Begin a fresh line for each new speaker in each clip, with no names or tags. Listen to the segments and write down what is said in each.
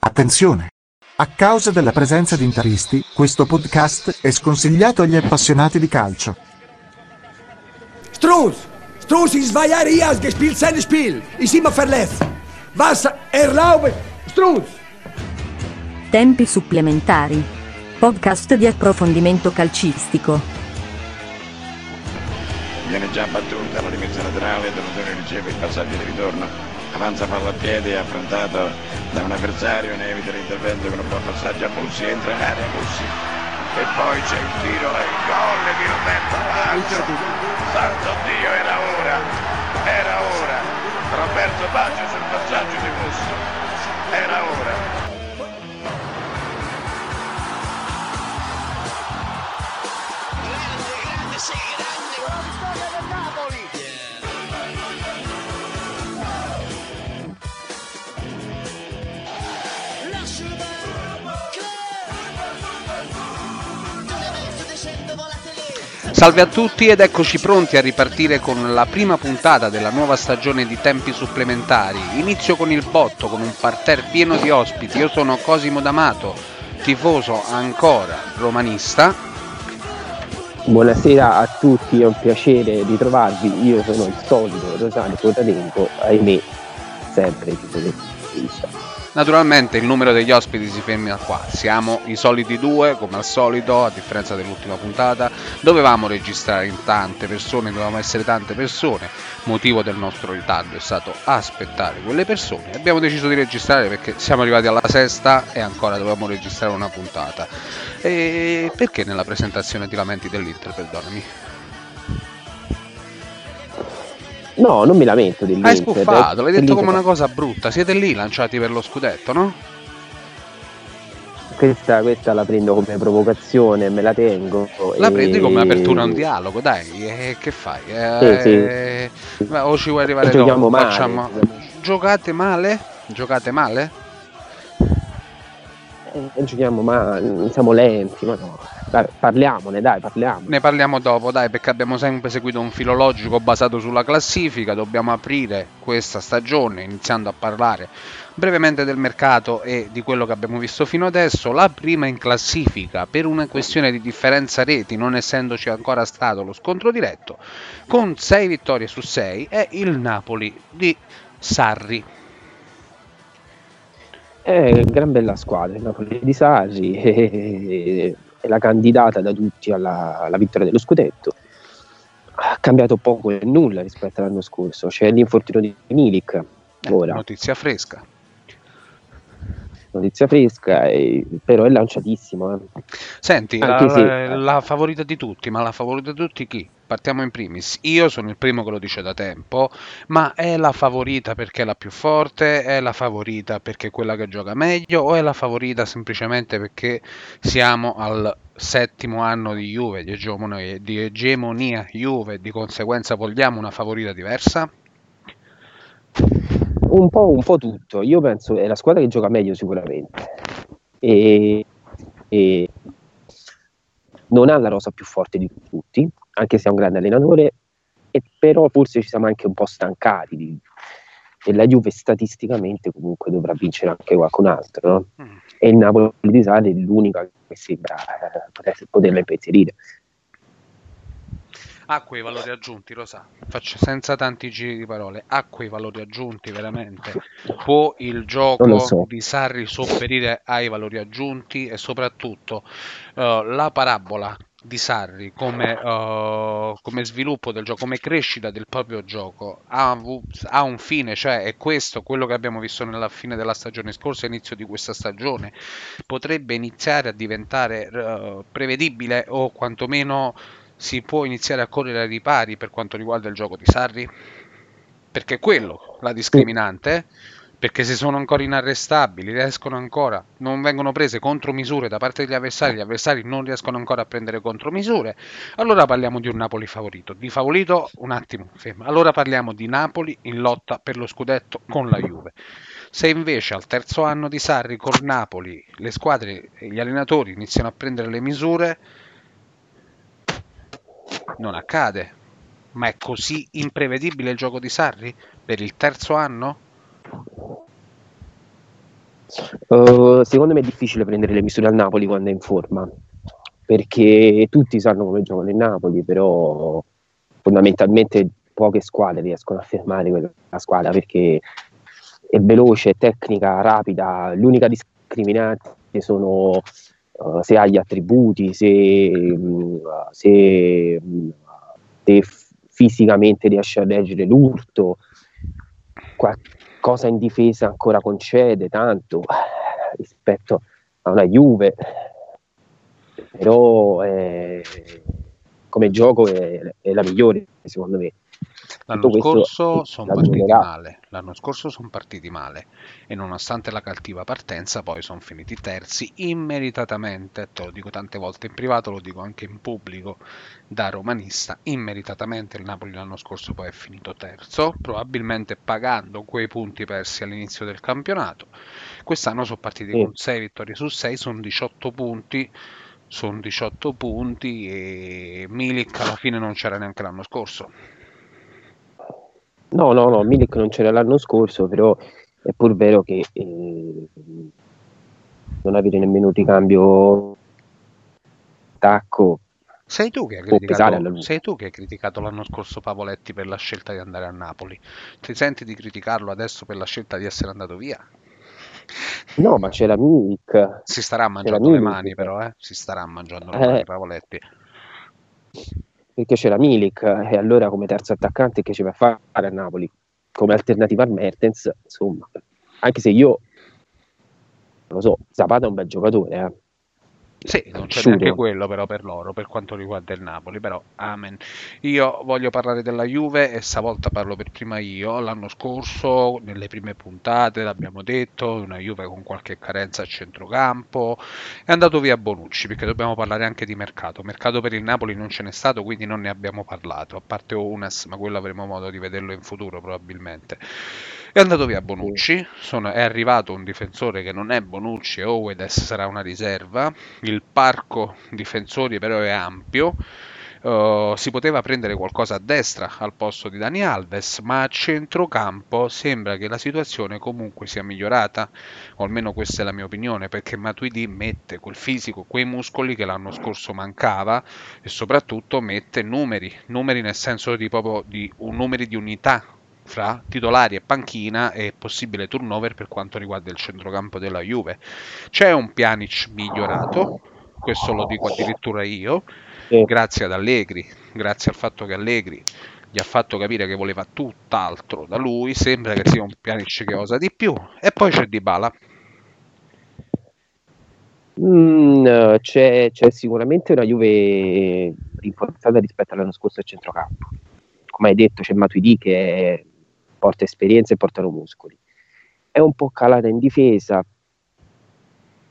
Attenzione! A causa della presenza di interisti, questo podcast è sconsigliato agli appassionati di calcio.
Struß! Struß, in hier hast gespielt sein Spiel. Ist immer verletzt. Was erlaube? Struß!
Tempi supplementari. Podcast di approfondimento calcistico.
Viene già battuta la rimessa laterale, Donatore riceve il passaggio di ritorno, avanza palla a piedi, affrontato da un avversario, ne evita l'intervento con un buon passaggio a Bussi, entra in area Bussi. E poi c'è il tiro e il gol di Roberto Baggio. Santo Dio, era ora, era ora. Roberto Baggio sul passaggio di Bussi. Era ora.
Salve a tutti ed eccoci pronti a ripartire con la prima puntata della nuova stagione di Tempi Supplementari. Inizio con il botto, con un parterre pieno di ospiti. Io sono Cosimo D'Amato, tifoso ancora romanista.
Buonasera a tutti, è un piacere ritrovarvi. Io sono il solito Rosario Cotadenco, ahimè, sempre tifoso
Naturalmente il numero degli ospiti si ferma qua, siamo i soliti due come al solito, a differenza dell'ultima puntata, dovevamo registrare in tante persone, dovevamo essere tante persone, motivo del nostro ritardo è stato aspettare quelle persone, abbiamo deciso di registrare perché siamo arrivati alla sesta e ancora dovevamo registrare una puntata. E perché nella presentazione ti lamenti dell'Inter, perdonami?
No, non mi lamento dell'Inter.
Hai spuffato, l'hai detto come una cosa brutta. Siete lì lanciati per lo scudetto, no?
Questa, questa la prendo come provocazione, me la tengo.
La e... prendi come apertura a un dialogo, dai, e che fai? Eh, sì, sì. O ci vuoi arrivare
dopo? Male.
Facciamo... Giocate male? Giocate male?
Eh, giochiamo male, siamo lenti, ma no. Dai, parliamone, dai, parliamo.
Ne parliamo dopo, dai, perché abbiamo sempre seguito un filologico basato sulla classifica. Dobbiamo aprire questa stagione iniziando a parlare brevemente del mercato e di quello che abbiamo visto fino adesso. La prima in classifica, per una questione di differenza reti, non essendoci ancora stato lo scontro diretto, con 6 vittorie su 6, è il Napoli di Sarri.
È gran bella squadra il Napoli di Sarri. è la candidata da tutti alla, alla vittoria dello scudetto. Ha cambiato poco e nulla rispetto all'anno scorso. C'è l'infortunio di Milik.
Eh, ora. Notizia fresca.
Notizia fresca, eh, però è lanciatissimo. Eh.
Senti, la, se, la favorita di tutti, ma la favorita di tutti chi? Partiamo in primis. Io sono il primo che lo dice da tempo, ma è la favorita perché è la più forte, è la favorita perché è quella che gioca meglio o è la favorita semplicemente perché siamo al settimo anno di Juve, di egemonia, di egemonia Juve, di conseguenza vogliamo una favorita diversa?
Un po', un po' tutto. Io penso è la squadra che gioca meglio sicuramente. E, e non ha la rosa più forte di tutti, anche se è un grande allenatore, e però forse ci siamo anche un po' stancati di, e la Juve statisticamente comunque dovrà vincere anche qualcun altro, no? mm. e il Napoli di Sale è l'unica che sembra eh, poter, poterla impensierire.
Ha quei valori aggiunti, lo sa, faccio senza tanti giri di parole, ha quei valori aggiunti veramente. Può il gioco so. di Sarri sopperire ai valori aggiunti e soprattutto uh, la parabola di Sarri come, uh, come, sviluppo del gioco, come crescita del proprio gioco ha, ha, un fine, cioè è questo quello che abbiamo visto nella fine della stagione scorsa, inizio di questa stagione, potrebbe iniziare a diventare uh, prevedibile o quantomeno si può iniziare a correre ai ripari per quanto riguarda il gioco di Sarri? Perché è quello la discriminante perché se sono ancora inarrestabili, riescono ancora, non vengono prese contromisure da parte degli avversari, gli avversari non riescono ancora a prendere contromisure, allora parliamo di un Napoli favorito. Di favorito, un attimo, fermo. Allora parliamo di Napoli in lotta per lo scudetto con la Juve. Se invece al terzo anno di Sarri con Napoli le squadre e gli allenatori iniziano a prendere le misure, non accade. Ma è così imprevedibile il gioco di Sarri per il terzo anno?
Uh, secondo me è difficile prendere le misure al Napoli quando è in forma, perché tutti sanno come giocano il Napoli, però fondamentalmente poche squadre riescono a fermare quella squadra perché è veloce, è tecnica, rapida, l'unica discriminante sono uh, se ha gli attributi, se, uh, se, se fisicamente riesce a reggere l'urto, qualcosa in difesa ancora concede tanto rispetto a una Juve, però eh, come gioco è, è la migliore secondo me.
L'anno scorso sono partiti male, l'anno scorso sono partiti male. E nonostante la cattiva partenza poi sono finiti terzi immeritatamente, te lo dico tante volte in privato, lo dico anche in pubblico da romanista, immeritatamente il Napoli l'anno scorso poi è finito terzo, probabilmente pagando quei punti persi all'inizio del campionato. Quest'anno sono partiti con 6 vittorie su 6, sono 18 punti sono 18 punti e Milik alla fine non c'era neanche l'anno scorso
No, no, no, Milik non c'era l'anno scorso, però è pur vero che eh, non avere nemmeno un ricambio tacco
sei tu, sei tu, che hai criticato, l'anno scorso Pavoletti per la scelta di andare a Napoli. Ti senti di criticarlo adesso per la scelta di essere andato via?
No, ma c'era Milik.
Si starà mangiando le mani, però, eh? Si starà mangiando le eh. mani Pavoletti
perché c'era Milik e allora come terzo attaccante che ci va a fare a Napoli? Come alternativa a Mertens insomma. Anche se io non lo so Zapata è un bel giocatore eh
sì, non c'è neanche quello però per loro, per quanto riguarda il Napoli, però amen. Io voglio parlare della Juve e stavolta parlo per prima io. L'anno scorso, nelle prime puntate, l'abbiamo detto, una Juve con qualche carenza a centrocampo, è andato via Bonucci, perché dobbiamo parlare anche di mercato. Mercato per il Napoli non ce n'è stato, quindi non ne abbiamo parlato, a parte Unas, ma quello avremo modo di vederlo in futuro probabilmente. È andato via Bonucci, sono, è arrivato un difensore che non è Bonucci, Owedes sarà una riserva, il parco difensori però è ampio, uh, si poteva prendere qualcosa a destra al posto di Dani Alves, ma a centrocampo sembra che la situazione comunque sia migliorata, o almeno questa è la mia opinione, perché Matuidi mette quel fisico, quei muscoli che l'anno scorso mancava e soprattutto mette numeri, numeri nel senso di proprio di un numeri di unità fra titolari e panchina e possibile turnover per quanto riguarda il centrocampo della Juve. C'è un Pjanic migliorato, questo lo dico addirittura io, sì. grazie ad Allegri, grazie al fatto che Allegri gli ha fatto capire che voleva tutt'altro da lui, sembra che sia un Pjanic che osa di più, e poi c'è Dybala.
Mm, c'è, c'è, sicuramente una Juve rinforzata rispetto all'anno scorso al centrocampo. Come hai detto, c'è Matuidi che porta esperienza e portano muscoli. È un po' calata in difesa,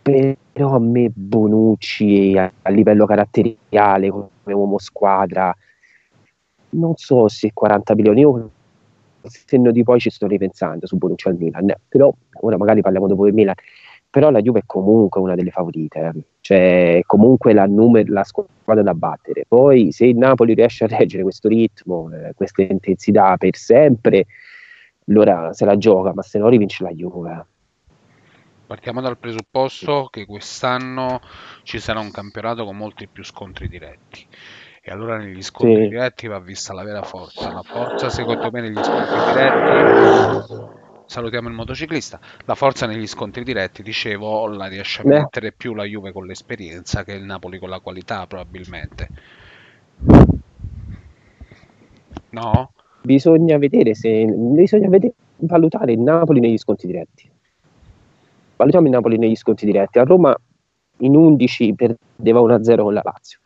però a me Bonucci a, a livello caratteriale come uomo squadra non so se 40 milioni io se no di poi ci sto ripensando su Bonucci al Milan però ora magari parliamo dopo del Milan però la Juve è comunque una delle favorite eh. cioè comunque la, numer- la squadra da battere poi se il Napoli riesce a reggere questo ritmo eh, questa intensità per sempre allora se la gioca, ma se no rivince la Juve.
Partiamo dal presupposto che quest'anno ci sarà un campionato con molti più scontri diretti. E allora negli scontri sì. diretti va vista la vera forza. La forza, secondo me, negli scontri diretti. Salutiamo il motociclista. La forza negli scontri diretti, dicevo, la riesce a Beh. mettere più la Juve con l'esperienza che il Napoli con la qualità, probabilmente. No?
Bisogna vedere se bisogna vedere, valutare il Napoli negli sconti diretti. Valutiamo il Napoli negli sconti diretti. A Roma in 11 perdeva 1-0 con la Lazio.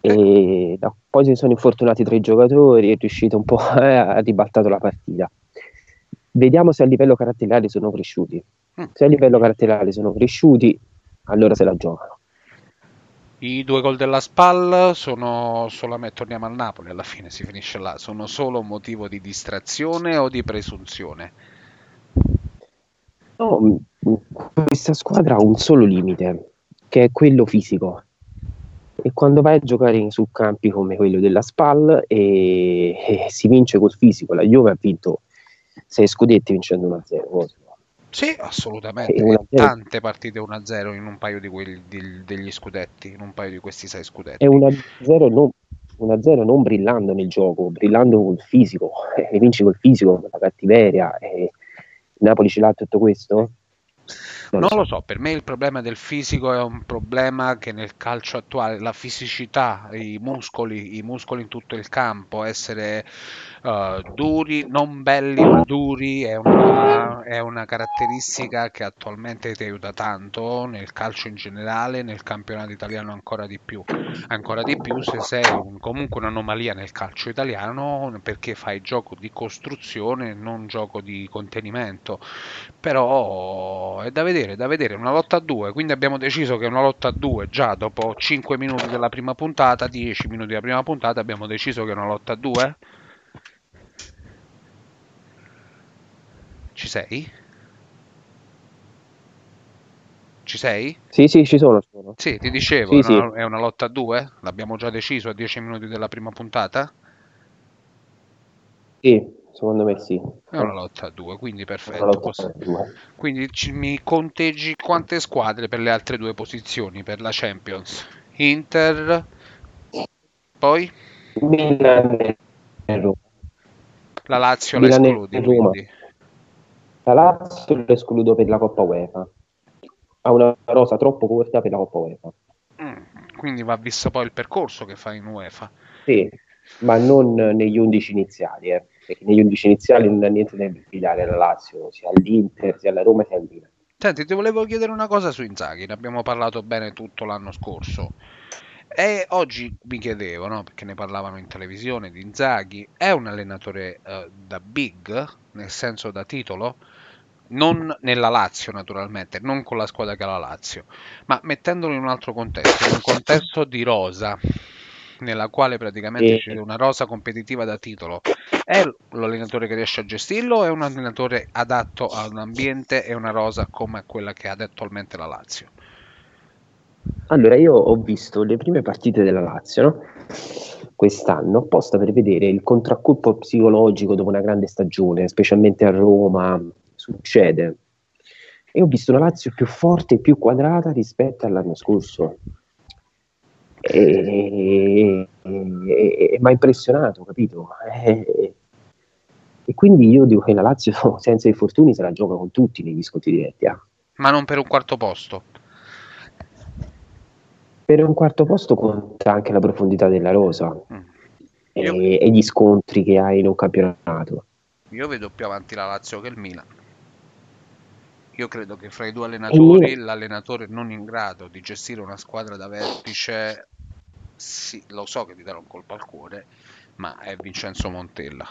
E da, poi si sono infortunati tre giocatori, è riuscito un po' eh, a ribaltare la partita. Vediamo se a livello caratteriale sono cresciuti. Mm. Se a livello caratteriale sono cresciuti, allora se la giocano.
I due gol della SPAL sono solamente, torniamo al Napoli alla fine, si finisce là, sono solo un motivo di distrazione o di presunzione?
No, questa squadra ha un solo limite, che è quello fisico. E quando vai a giocare su campi come quello della SPAL e, e si vince col fisico, la Juve ha vinto 6 scudetti vincendo 1-0.
Sì, assolutamente. Tante partite 1-0 in un paio di quelli, di, degli scudetti, in un paio di questi sei scudetti.
E 1-0 non, 1-0 non brillando nel gioco, brillando col fisico, e vinci col fisico, con la cattiveria. E Napoli ce l'ha tutto questo?
Non lo so, per me il problema del fisico è un problema che nel calcio attuale la fisicità, i muscoli, i muscoli in tutto il campo, essere uh, duri, non belli ma duri, è una, è una, caratteristica che attualmente ti aiuta tanto nel calcio in generale, nel campionato italiano ancora di più. Ancora di più se sei un, comunque un'anomalia nel calcio italiano perché fai gioco di costruzione, non gioco di contenimento. Però è da vedere, è da vedere, una lotta a due, quindi abbiamo deciso che è una lotta a due già dopo 5 minuti della prima puntata, 10 minuti della prima puntata, abbiamo deciso che è una lotta a due. Ci sei? Ci sei?
Sì, sì, ci sono. sono.
Sì, ti dicevo, sì, no? sì. è una lotta a due? L'abbiamo già deciso a 10 minuti della prima puntata?
Sì, secondo me sì.
È una lotta a due, quindi perfetto. Due. Quindi ci, mi conteggi quante squadre per le altre due posizioni, per la Champions? Inter, poi?
Milan e Roma.
La Lazio la escludi, quindi.
La Lazio lo escludo per la Coppa UEFA. Ha una rosa troppo corta per la Coppa UEFA.
Mm, quindi va visto poi il percorso che fa in UEFA.
Sì, ma non negli undici iniziali, eh. Perché negli undici iniziali non ha niente da invidiare alla Lazio, sia all'Inter, sia alla Roma, sia al Milan.
Senti, ti volevo chiedere una cosa su Inzaghi, ne abbiamo parlato bene tutto l'anno scorso. E oggi mi chiedevo, no, perché ne parlavano in televisione di Inzaghi, è un allenatore uh, da big, nel senso da titolo? Non nella Lazio, naturalmente, non con la squadra che ha la Lazio, ma mettendolo in un altro contesto, in un contesto di rosa, nella quale praticamente c'è una rosa competitiva da titolo, è l'allenatore che riesce a gestirlo o è un allenatore adatto a un ambiente e una rosa come quella che ha attualmente la Lazio?
Allora, io ho visto le prime partite della Lazio, no? quest'anno, apposta per vedere il contraccolpo psicologico dopo una grande stagione, specialmente a Roma, succede. E ho visto una Lazio più forte e più quadrata rispetto all'anno scorso. E, mi ha impressionato, capito? E, e, quindi io dico che la Lazio senza i fortuni se la gioca con tutti negli scontri diretti. Eh.
Ma non per un quarto posto?
Per un quarto posto conta anche la profondità della rosa mm. Io... e, e, gli scontri che hai in un campionato.
Io vedo più avanti la Lazio che il Milan. Io credo che fra i due allenatori, l'allenatore non in grado di gestire una squadra da vertice, sì, lo so che ti darò un colpo al cuore, ma è Vincenzo Montella.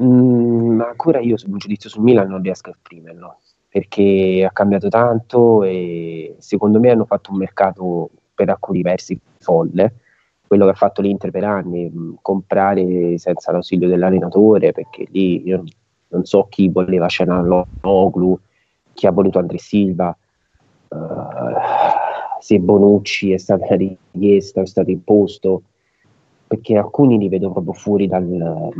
Mm, ma ancora io sul giudizio sul Milan non riesco a esprimerlo perché ha cambiato tanto e secondo me hanno fatto un mercato per alcuni versi folle, quello che ha fatto l'Inter per anni, comprare senza l'ausilio dell'allenatore, perché lì io non so chi voleva Cianaloglu, chi ha voluto Andre Silva, uh, se Bonucci è stata richiesta, è stato imposto, perché alcuni li vedo proprio fuori dal,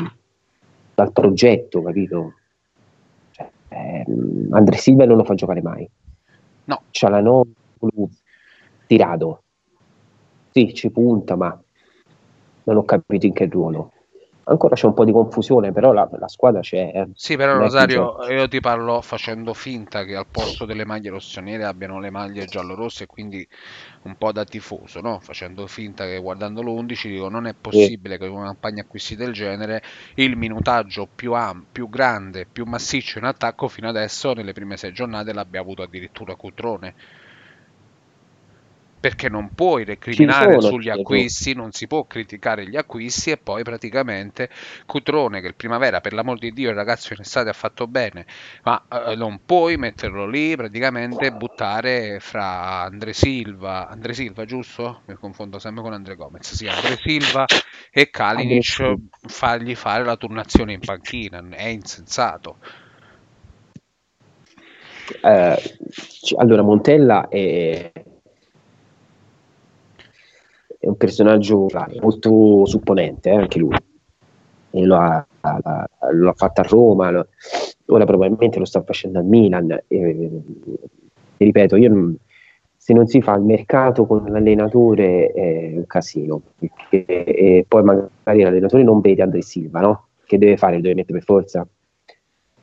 dal progetto, capito? eh, Andre Silva non lo fa giocare mai.
No.
Cialanoglu tirato. Sì, ci punta, ma non ho capito in che ruolo ancora c'è un po' di confusione, però la, la squadra c'è. Eh.
Sì, però Rosario, io ti parlo facendo finta che al posto delle maglie rossonere abbiano le maglie giallo-rosse e quindi un po' da tifoso, no? facendo finta che guardando l'11 dico non è possibile sì. che con una campagna acquisti del genere il minutaggio più, am- più grande, più massiccio in attacco fino adesso nelle prime sei giornate l'abbia avuto addirittura Cutrone perché non puoi recriminare sugli acquisti, non si può criticare gli acquisti e poi praticamente Cutrone che il primavera per l'amor di Dio il ragazzo in estate ha fatto bene, ma eh, non puoi metterlo lì praticamente buttare fra Andre Silva, Andre Silva giusto? Mi confondo sempre con Andre Gomez, sì, Andre Silva e Kalinic fargli fare la turnazione in panchina, è insensato.
Eh, allora Montella è è un personaggio molto supponente, eh, anche lui. E lo ha, la, l'ha fatta a Roma, lo, ora probabilmente lo sta facendo al Milan. E, e ripeto, io se non si fa il mercato con l'allenatore è un casino, perché, e poi magari l'allenatore non vede Andrea Silva, no? Che deve fare? Lo deve mettere per forza?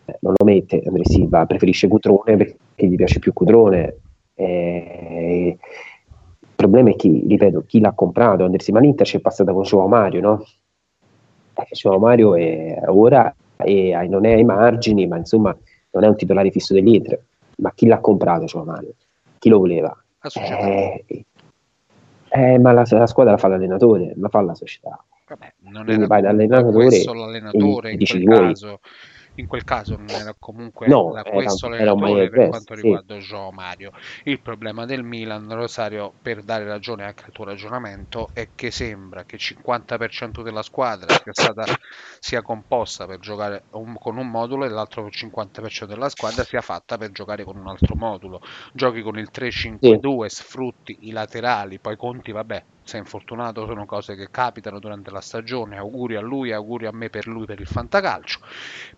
Eh, non lo mette Andrea Silva, preferisce Cutrone perché gli piace più Cutrone. Eh, problema è chi, ripeto, chi l'ha comprato, Andrea Silva, l'Inter c'è passata con Joao Mario, no? Eh, Joao Mario è ora e non è ai margini, ma insomma non è un titolare fisso dell'Inter. Ma chi l'ha comprato Joao Mario? Chi lo voleva?
Eh,
eh, ma la, la, squadra la fa l'allenatore, la fa la società.
Vabbè, non Quindi era vai dall'allenatore l'allenatore in quel caso in quel caso non era comunque
no,
da
questo
era, allenatore per quanto riguarda sì. Joao Mario. Il problema del Milan, Rosario, per dare ragione anche al tuo ragionamento, è che sembra che il 50% della squadra sia, stata, sia composta per giocare un, con un modulo e l'altro 50% della squadra sia fatta per giocare con un altro modulo. Giochi con il 3-5-2, sì. sfrutti i laterali, poi conti, vabbè, sei infortunato sono cose che capitano durante la stagione, auguri a lui, auguri a me per lui per il fantacalcio,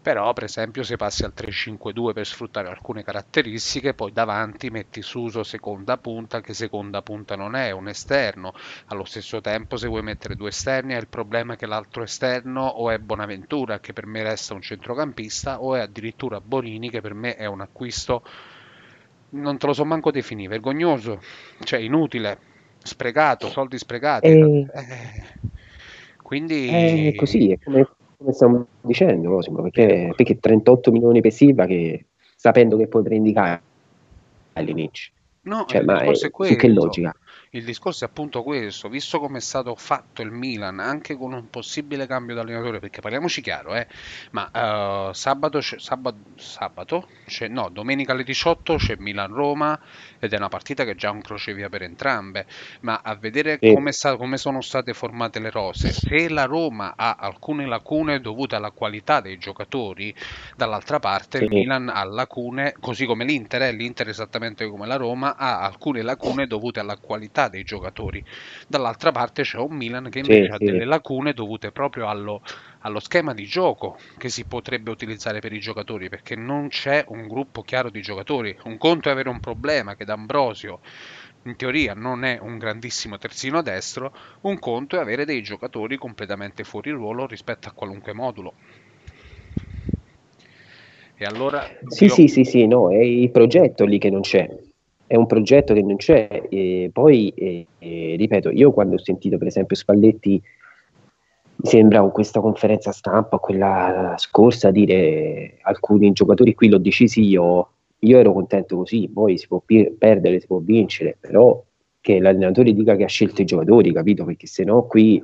però per esempio se passi al 3-5-2 per sfruttare alcune caratteristiche, poi davanti metti Suso seconda punta, che seconda punta non è, un esterno, allo stesso tempo se vuoi mettere due esterni è il problema che l'altro esterno o è Bonaventura che per me resta un centrocampista o è addirittura Bonini che per me è un acquisto non te lo so manco definire, vergognoso, cioè inutile sprecato, soldi sprecati.
Eh, eh, quindi... È così, è come, come stiamo dicendo, Cosimo, perché, perché 38 milioni per Silva che sapendo che poi prendi all'inizio.
No, cioè, ma è, è su che logica? Il discorso è appunto questo, visto come è stato fatto il Milan, anche con un possibile cambio d'allenatore, perché parliamoci chiaro, eh, ma uh, sabato, sabato, sabato no, domenica alle 18 c'è Milan-Roma ed è una partita che è già un crocevia per entrambe, ma a vedere sì. come, sta, come sono state formate le rose, se la Roma ha alcune lacune dovute alla qualità dei giocatori, dall'altra parte sì. il Milan ha lacune, così come l'Inter, eh, l'Inter esattamente come la Roma, ha alcune lacune dovute alla qualità dei giocatori. Dall'altra parte c'è un Milan che invece sì, ha sì. delle lacune dovute proprio allo, allo schema di gioco che si potrebbe utilizzare per i giocatori, perché non c'è un gruppo chiaro di giocatori. Un conto è avere un problema che D'Ambrosio in teoria non è un grandissimo terzino destro, un conto è avere dei giocatori completamente fuori ruolo rispetto a qualunque modulo. E allora
Sì, io... sì, sì, sì, no, è il progetto lì che non c'è è un progetto che non c'è. E poi, e, e, ripeto, io quando ho sentito per esempio Spalletti, mi sembra con questa conferenza stampa, quella scorsa, dire alcuni giocatori qui l'ho deciso io, io ero contento così, poi si può perdere, si può vincere, però che l'allenatore dica che ha scelto i giocatori, capito? Perché se no qui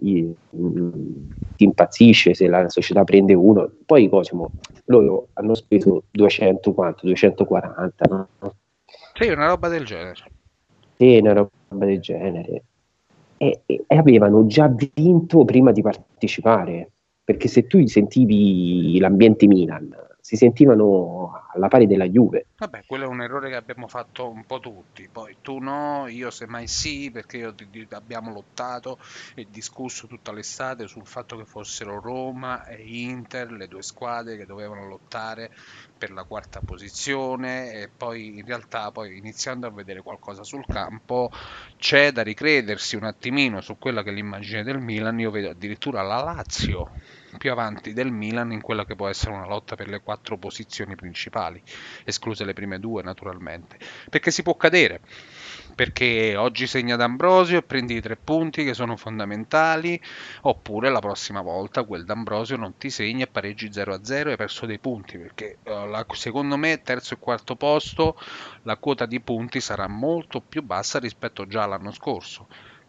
ti impazzisce se la società prende uno. Poi Cosimo, loro hanno speso 200 quanto? 240, no?
Sì, una roba del genere.
Sì, una roba del genere. E, e, avevano già vinto prima di partecipare, perché se tu sentivi l'ambiente Milan, si sentivano alla pari della Juve.
Vabbè, quello è un errore che abbiamo fatto un po' tutti. Poi tu no, io semmai sì, perché io, abbiamo lottato e discusso tutta l'estate sul fatto che fossero Roma e Inter le due squadre che dovevano lottare per la quarta posizione e poi in realtà poi iniziando a vedere qualcosa sul campo c'è da ricredersi un attimino su quella che è l'immagine del Milan. Io vedo addirittura la Lazio più avanti del Milan in quella che può essere una lotta per le quattro posizioni principali, escluse le prime due naturalmente, perché si può cadere, perché oggi segna D'Ambrosio e prendi i tre punti che sono fondamentali, oppure la prossima volta quel D'Ambrosio non ti segna e pareggi 0-0 e hai perso dei punti, perché la, secondo me terzo e quarto posto la quota di punti sarà molto più bassa rispetto già all'anno scorso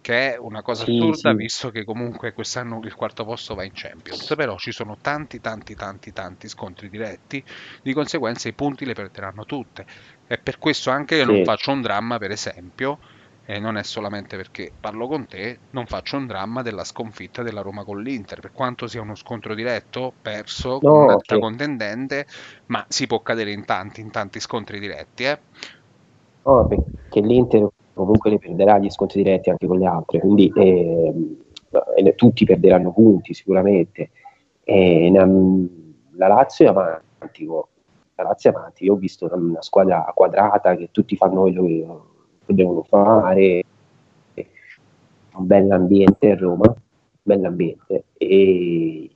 che è una cosa sì, assurda sì. visto che comunque quest'anno il quarto posto va in Champions, però ci sono tanti tanti tanti tanti scontri diretti, di conseguenza i punti le perderanno tutte. È per questo anche che sì. non faccio un dramma, per esempio, e non è solamente perché parlo con te, non faccio un dramma della sconfitta della Roma con l'Inter, per quanto sia uno scontro diretto, perso, no, con un'altra okay. contendente, ma si può cadere in tanti, in tanti scontri diretti. Eh?
Oh, perché l'Inter comunque ne perderà gli scontri diretti anche con le altre, quindi eh, tutti perderanno punti sicuramente. E, la Lazio è avanti, la Lazio è avanti. Io ho visto una, una squadra quadrata che tutti fanno quello che, che devono fare, un bell'ambiente a Roma, un bell'ambiente. E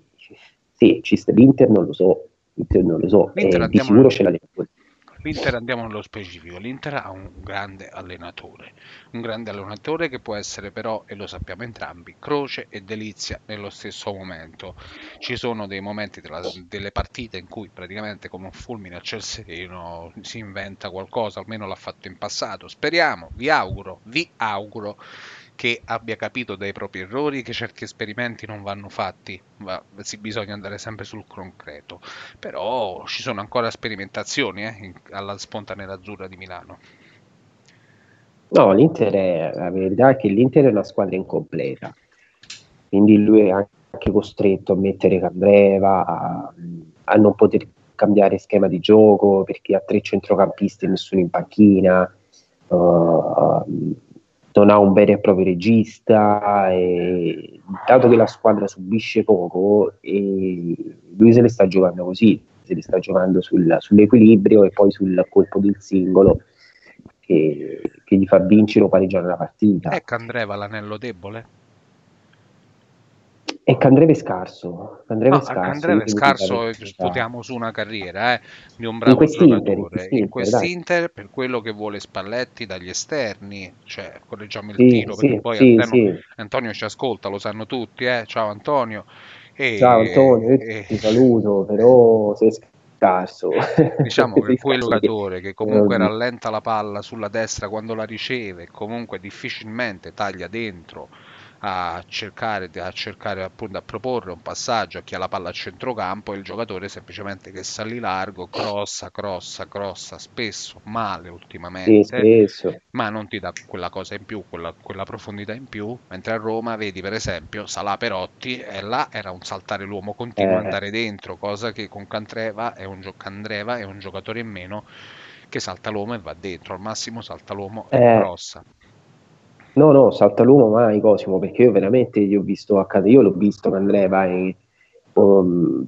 sì, ci sta, l'Inter non lo so, l'Inter non lo so, eh, di sicuro ce l'ha
L'Inter andiamo nello specifico, l'Inter ha un grande allenatore, un grande allenatore che può essere però, e lo sappiamo entrambi, croce e delizia nello stesso momento. Ci sono dei momenti della, delle partite in cui praticamente come un fulmine a ciel sereno si inventa qualcosa, almeno l'ha fatto in passato. Speriamo, vi auguro, vi auguro che abbia capito dai propri errori che certi esperimenti non vanno fatti, ma sì, bisogna andare sempre sul concreto. Però ci sono ancora sperimentazioni eh, alla spontanea azzurra di Milano.
No, l'Inter è, la verità è che l'Inter è una squadra incompleta, quindi lui è anche costretto a mettere Candreva, a, a non poter cambiare schema di gioco perché ha tre centrocampisti e nessuno in panchina. Uh, non ha un vero e proprio regista, e, dato che la squadra subisce poco, lui se le sta giocando così, se le sta giocando sul, sull'equilibrio e poi sul colpo del singolo che, che gli fa vincere o pareggiare la partita.
È Candreva l'anello debole?
E Candreve scarso.
Candreve no, scarso, Candreve scarso sputiamo su una carriera eh, di un bravo in giocatore. In quest'Inter, per quello che vuole Spalletti dagli esterni, cioè correggiamo il sì, tiro, sì, perché poi sì, Antonio, Antonio, ci ascolta, lo sanno tutti. Eh? Ciao Antonio.
E, Ciao Antonio, e, ti saluto, però sei scarso.
Diciamo che quel giocatore che comunque rallenta la palla sulla destra quando la riceve, comunque difficilmente taglia dentro a cercare, a cercare appunto a proporre un passaggio a chi ha la palla a centrocampo e il giocatore semplicemente che lì largo, crossa, crossa, crossa, spesso male ultimamente, sì, ma non ti dà quella cosa in più, quella, quella, profondità in più, mentre a Roma vedi per esempio Salà Perotti e là era un saltare l'uomo continuo, eh. andare dentro, cosa che con Candreva è un, gio- Candreva è un giocatore in meno che salta l'uomo e va dentro, al massimo salta l'uomo e eh. crossa.
No, no, salta l'uomo mai Cosimo, perché io veramente io ho visto accadere, io l'ho visto che Andrea vai, um,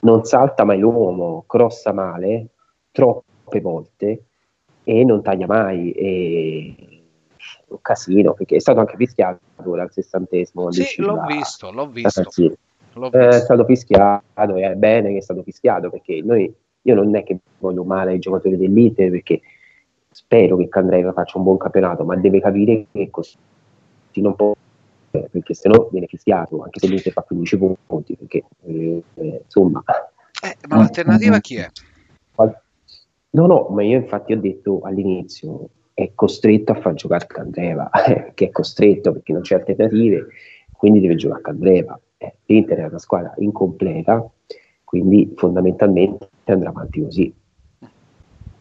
non salta mai l'uomo, crossa male, troppe volte e non taglia mai. E... Un casino, perché è stato anche fischiato ora al sessantesimo.
Sì, l'ho la, visto, l'ho visto.
L'ho visto. È stato fischiato, è bene che è stato fischiato, perché noi, io non è che voglio male ai giocatori dell'Inter, perché spero che Candreva faccia un buon campionato, ma deve capire che così non può, perché se no viene fischiato, anche se l'Inter fa 15 punti, perché eh, eh, insomma...
Eh, ma l'alternativa chi è?
No, no, ma io infatti ho detto all'inizio, è costretto a far giocare Candreva, eh, che è costretto perché non c'è alternative, quindi deve giocare Candreva. Eh, L'Inter è una squadra incompleta, quindi fondamentalmente andrà avanti così.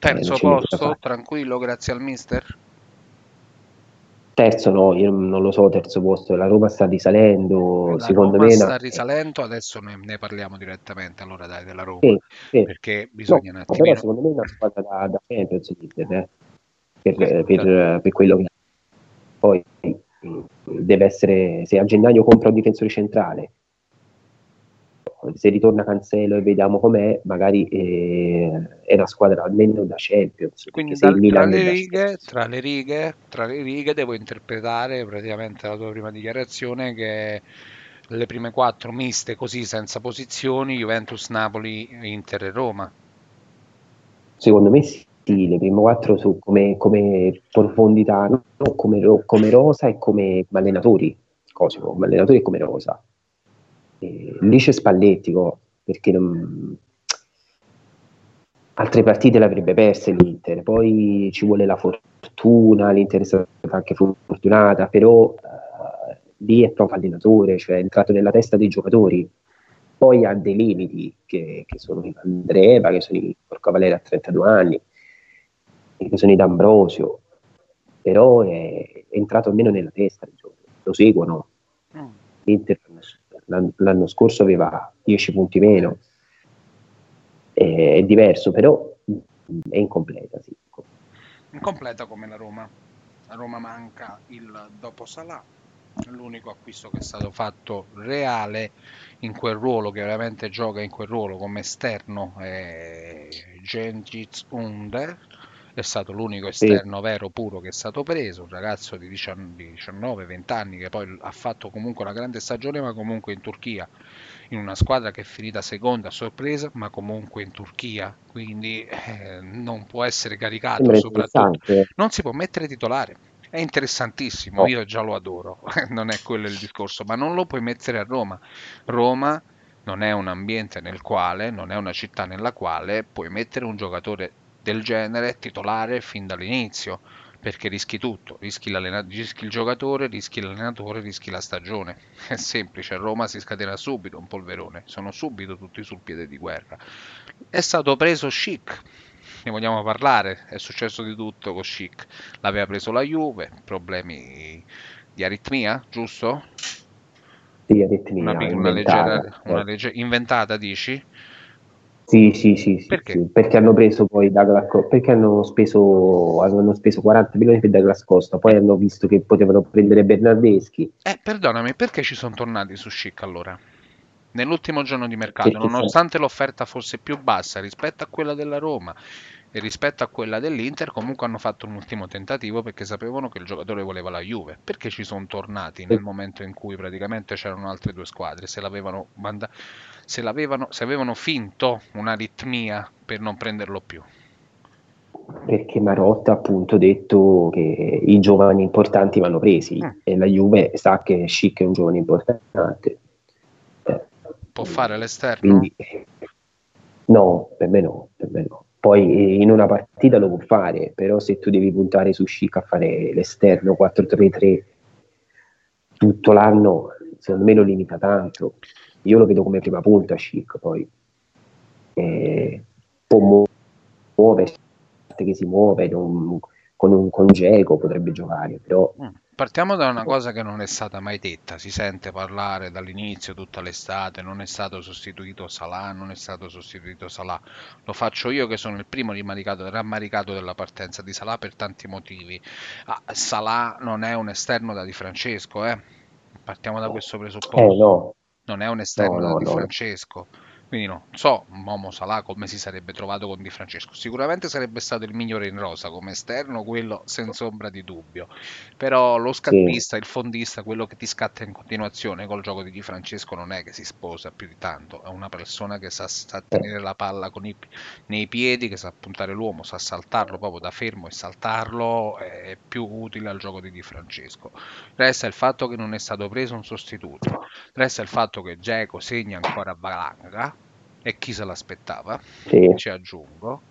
Terzo posto, tranquillo, grazie al mister?
Terzo no, io non lo so, terzo posto, la Roma sta risalendo, la secondo Roma me...
sta risalendo, adesso ne, ne, parliamo direttamente allora dai, della Roma, sì, sì. perché bisogna no, un
attimino... Però secondo me è una squadra da, da Champions eh, per, per, per, per, quello che... Poi deve essere, se a gennaio compra un difensore centrale se ritorna Cancelo e vediamo com'è, magari eh, è una squadra almeno da Champions.
Quindi dal, tra, le righe, tra, le righe, tra le righe devo interpretare praticamente la tua prima dichiarazione che le prime quattro miste così senza posizioni, Juventus, Napoli, Inter e Roma.
Secondo me sì, le prime quattro su come, come profondità, no? come, come, rosa e come allenatori, Cosimo, come allenatori e come rosa lì c'è Spalletti, perché non... altre partite l'avrebbe perse l'Inter, poi ci vuole la fortuna, l'Inter è stata anche fortunata, però uh, lì è proprio allenatore, cioè è entrato nella testa dei giocatori, poi ha dei limiti che, che sono i Andreva, che sono i Porco Valera a 32 anni, che sono i D'Ambrosio, però è, è entrato almeno nella testa giocatori, lo seguono. Mm. L'Inter l'anno scorso aveva 10 punti meno, è, diverso, però è incompleta. Sì.
Incompleta come la Roma. La Roma manca il dopo Salà, l'unico acquisto che è stato fatto reale in quel ruolo, che veramente gioca in quel ruolo come esterno, è Gengiz Under, è stato l'unico esterno sì. vero puro che è stato preso, un ragazzo di 19-20 anni che poi ha fatto comunque una grande stagione, ma comunque in Turchia, in una squadra che è finita seconda a sorpresa, ma comunque in Turchia, quindi eh, non può essere caricato, soprattutto non si può mettere titolare è interessantissimo, oh. io già lo adoro, non è quello il discorso, ma non lo puoi mettere a Roma. Roma non è un ambiente nel quale, non è una città nella quale puoi mettere un giocatore del genere titolare fin dall'inizio, perché rischi tutto, rischi, rischi il giocatore, rischi l'allenatore, rischi la stagione. È semplice, a Roma si scatena subito un polverone, sono subito tutti sul piede di guerra. È stato preso chic, ne vogliamo parlare, è successo di tutto con Chic, l'aveva preso la Juve, problemi di aritmia, giusto?
Sì, aritmia.
Una, una, leggera, una legge, inventata, dici?
Sì, sì, sì, perché? Sì, perché hanno preso poi Douglas Costa, perché hanno speso, hanno speso 40 milioni per Douglas Costa, poi hanno visto che potevano prendere Bernardeschi.
Eh, perdonami, perché ci sono tornati su Chic allora? Nell'ultimo giorno di mercato, perché nonostante l'offerta fosse più bassa rispetto a quella della Roma, e rispetto a quella dell'Inter comunque hanno fatto un ultimo tentativo perché sapevano che il giocatore voleva la Juve. Perché ci sono tornati nel momento in cui praticamente c'erano altre due squadre? Se l'avevano, manda- se se avevano finto un'aritmia per non prenderlo più.
Perché Marotta ha appunto detto che i giovani importanti vanno presi mm. e la Juve sa che Schick è un giovane importante.
Può fare l'esterno? Quindi,
no, per me no, per me no. Poi in una partita lo può fare, però se tu devi puntare su Chic a fare l'esterno 4-3-3 tutto l'anno, secondo me lo limita tanto. Io lo vedo come prima punta Chic, poi eh, può muovere, che si muove, non, con un congeco potrebbe giocare, però...
Mm. Partiamo da una cosa che non è stata mai detta, si sente parlare dall'inizio tutta l'estate, non è stato sostituito Salah, non è stato sostituito Salah. Lo faccio io che sono il primo rammaricato della partenza di Salah per tanti motivi. Ah, Salah non è un esterno da Di Francesco, eh? Partiamo da questo presupposto. Eh, no. Non è un esterno no, da no, Di Francesco. Quindi non so Momo Salah come si sarebbe trovato con Di Francesco. Sicuramente sarebbe stato il migliore in rosa come esterno, quello senza ombra di dubbio. Però lo scattista, sì. il fondista, quello che ti scatta in continuazione col gioco di Di Francesco non è che si sposa più di tanto, è una persona che sa, sa tenere la palla i, nei piedi, che sa puntare l'uomo, sa saltarlo proprio da fermo e saltarlo, è più utile al gioco di Di Francesco. Resta il fatto che non è stato preso un sostituto, resta il fatto che Geco segna ancora a valanga e chi se l'aspettava, sì. ci aggiungo.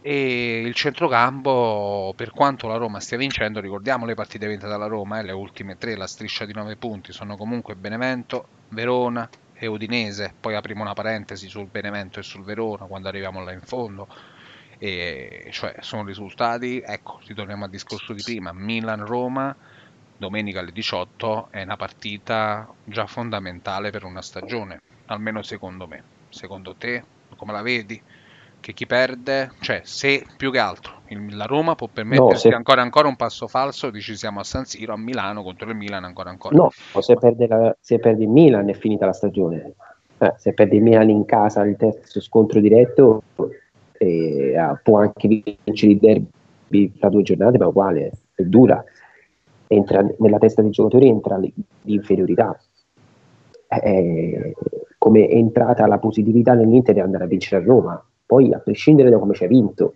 E il centrocampo, per quanto la Roma stia vincendo, ricordiamo le partite vinte dalla Roma, eh, le ultime tre, la striscia di 9 punti, sono comunque Benevento, Verona e Udinese. Poi apriamo una parentesi sul Benevento e sul Verona quando arriviamo là in fondo. E cioè sono risultati, ecco, ritorniamo al discorso di prima, Milan-Roma, domenica alle 18 è una partita già fondamentale per una stagione, almeno secondo me secondo te? Come la vedi? Che chi perde, cioè se più che altro la Roma può permettersi no, se... ancora, ancora un passo falso, dici siamo a San Siro, a Milano contro il Milan ancora ancora.
No, se perde, la, se perde il Milan è finita la stagione. Eh, se perde il Milan in casa il terzo scontro diretto eh, può anche vincere il derby fra due giornate, ma uguale, è dura. Entra nella testa dei giocatori entra l'inferiorità. Eh, come è entrata la positività nell'Inter di andare a vincere a Roma. Poi, a prescindere da come ci ha vinto,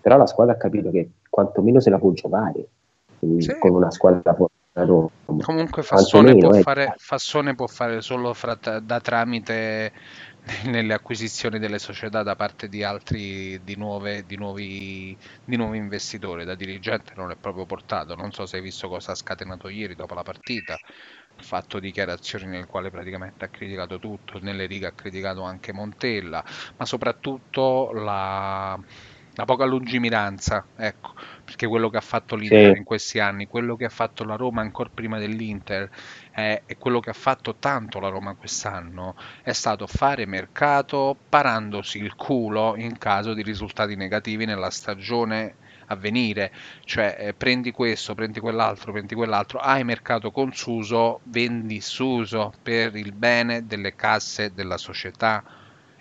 però la squadra ha capito che quantomeno se la può giocare sì. con una squadra forte.
Comunque Fassone può, eh. fare, Fassone può, fare, solo fra, da tramite nelle acquisizioni delle società da parte di altri di, nuove, di, nuovi, di nuovi investitori da dirigente non è proprio portato non so se hai visto cosa ha scatenato ieri dopo la partita fatto dichiarazioni nel quale praticamente ha criticato tutto, nelle righe ha criticato anche Montella, ma soprattutto la, la poca lungimiranza, ecco, perché quello che ha fatto l'Inter sì. in questi anni, quello che ha fatto la Roma ancora prima dell'Inter eh, e quello che ha fatto tanto la Roma quest'anno è stato fare mercato parandosi il culo in caso di risultati negativi nella stagione a venire, cioè eh, prendi questo, prendi quell'altro, prendi quell'altro, hai mercato con Suso, vendi Suso per il bene delle casse della società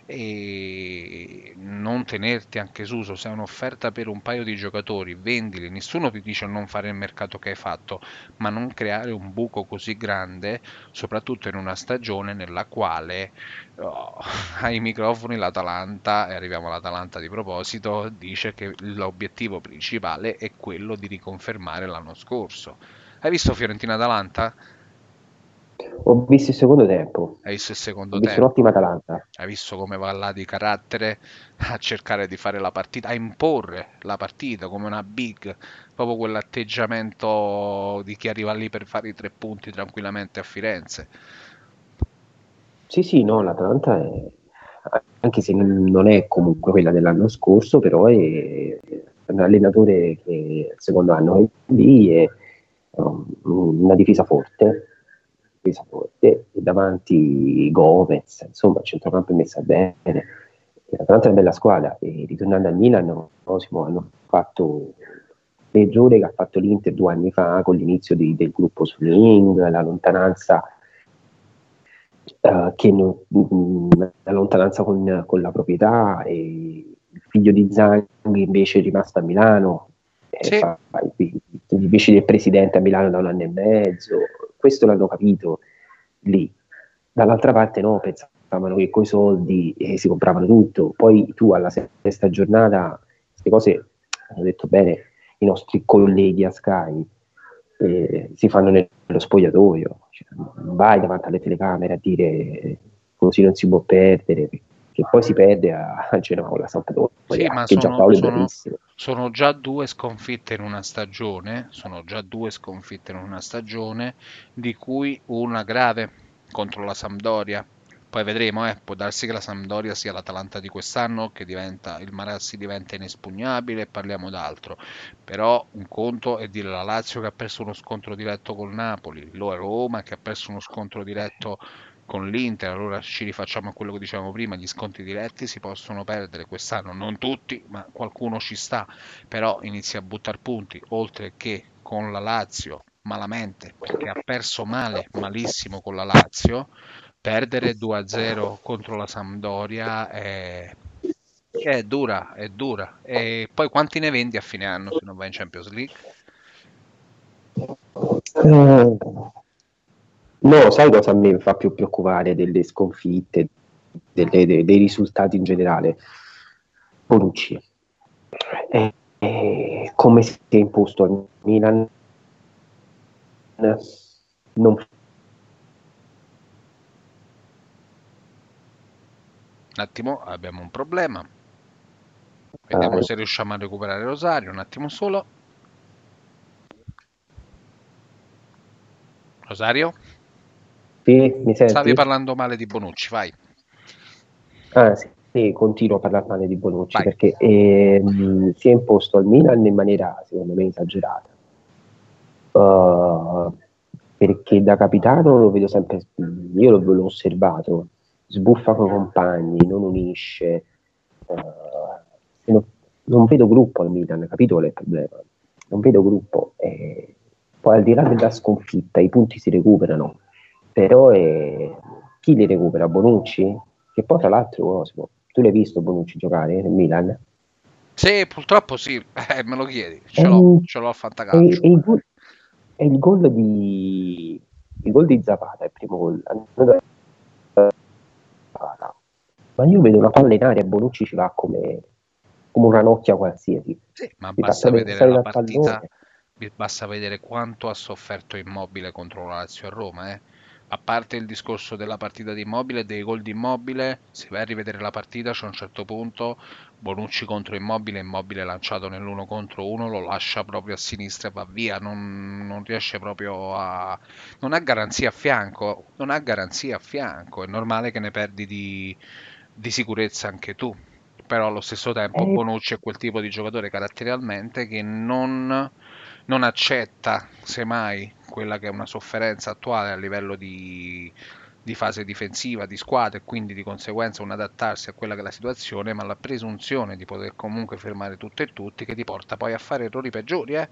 e non tenerti anche Suso, se è un'offerta per un paio di giocatori, vendili, nessuno ti dice non fare il mercato che hai fatto, ma non creare un buco così grande, soprattutto in una stagione nella quale oh, ai microfoni l'Atalanta, e arriviamo all'Atalanta di proposito, dice che l'obiettivo principale è quello di riconfermare l'anno scorso. Hai visto Fiorentina-Atalanta?
Ho visto il secondo tempo.
Hai visto il secondo
Ho
tempo?
visto un'ottima Atalanta.
Hai visto come va là di carattere a cercare di fare la partita, a imporre la partita come una big, proprio quell'atteggiamento di chi arriva lì per fare i tre punti tranquillamente a Firenze.
Sì, sì, no, l'Atalanta è, anche se non è comunque quella dell'anno scorso, però è un allenatore che il secondo anno è lì, è um, una difesa forte, e davanti Gomez, insomma il centrocampo è messa bene. L'Atalanta è una bella squadra e ritornando al Milan no, hanno fatto l'errore che ha fatto l'Inter due anni fa con l'inizio di, del gruppo swing, la lontananza uh, che non, mh, la lontananza con, con, la proprietà e il figlio di Zanghi invece è rimasto a Milano sì. fa, invece del presidente a Milano da un anno e mezzo questo l'hanno capito lì. Dall'altra parte no, pensavano che coi soldi eh, si compravano tutto. Poi tu alla sesta giornata queste cose hanno detto bene i nostri colleghi a Sky eh, si fanno nello spogliatoio, cioè, non vai davanti alle telecamere a dire così non si può perdere, che poi si perde a, a Genova con la Sampdoria,
sì, ma che sono, sono, sono, già due sconfitte in una stagione, sono già due sconfitte in una stagione, di cui una grave contro la Sampdoria, poi vedremo, eh, può darsi che la Sampdoria sia l'Atalanta di quest'anno, che diventa, il Marassi diventa inespugnabile e parliamo d'altro. Però un conto è dire la Lazio che ha perso uno scontro diretto col Napoli, lo è Roma che ha perso uno scontro diretto con l'Inter, allora ci rifacciamo a quello che dicevamo prima, gli scontri diretti si possono perdere quest'anno, non tutti, ma qualcuno ci sta, però inizia a buttare punti, oltre che con la Lazio, malamente, perché ha perso male, malissimo con la Lazio, perdere 2-0 contro la Sampdoria è, è dura, è dura. E poi quanti ne vendi a fine anno se non vai in Champions League?
No, sai cosa mi fa più preoccupare delle sconfitte, delle, dei, dei risultati in generale? Bonucci. Eh, eh, come si è imposto al Milan non
Un attimo, abbiamo un problema. Vediamo ah, se riusciamo a recuperare Rosario. Un attimo solo. Rosario?
Sì, mi senti?
Stavi parlando male di Bonucci, vai.
Ah, sì, sì continuo a parlare male di Bonucci vai. perché eh, si è imposto al Milan in maniera, secondo me, esagerata. Uh, perché da capitano lo vedo sempre, io l'ho osservato, sbuffa con i compagni, non unisce. Uh, non, non, vedo gruppo al Milan, capito qual è il problema? Non vedo gruppo. Eh, poi al di là della sconfitta i punti si recuperano, però eh, chi li recupera? Bonucci? Che poi tra l'altro, Cosimo, tu l'hai visto Bonucci giocare nel Milan?
Sì, purtroppo sì, eh, me lo chiedi, ce l'ho, ce l'ho a fantacalcio.
E, e, il gol, e il gol di il gol di Zapata, il primo gol, ma io vedo una palla in aria e Bonucci ci va come, come una nocchia qualsiasi.
Sì, ma basta vedere la partita, basta vedere quanto ha sofferto Immobile contro la Lazio a Roma, eh. A parte il discorso della partita di Immobile, dei gol di Immobile, se vai a rivedere la partita, c'è un certo punto Bonucci contro Immobile, Immobile lanciato nell'uno contro uno, lo lascia proprio a sinistra e va via, non, non, riesce proprio a... non ha garanzia a fianco, non ha garanzia a fianco, è normale che ne perdi di, di sicurezza anche tu, però allo stesso tempo eh. Bonucci è quel tipo di giocatore caratterialmente che non, non accetta semmai quella che è una sofferenza attuale a livello di di fase difensiva, di squadra e quindi di conseguenza un adattarsi a quella che è la situazione, ma la presunzione di poter comunque fermare tutto e tutti che ti porta poi a fare errori peggiori, eh?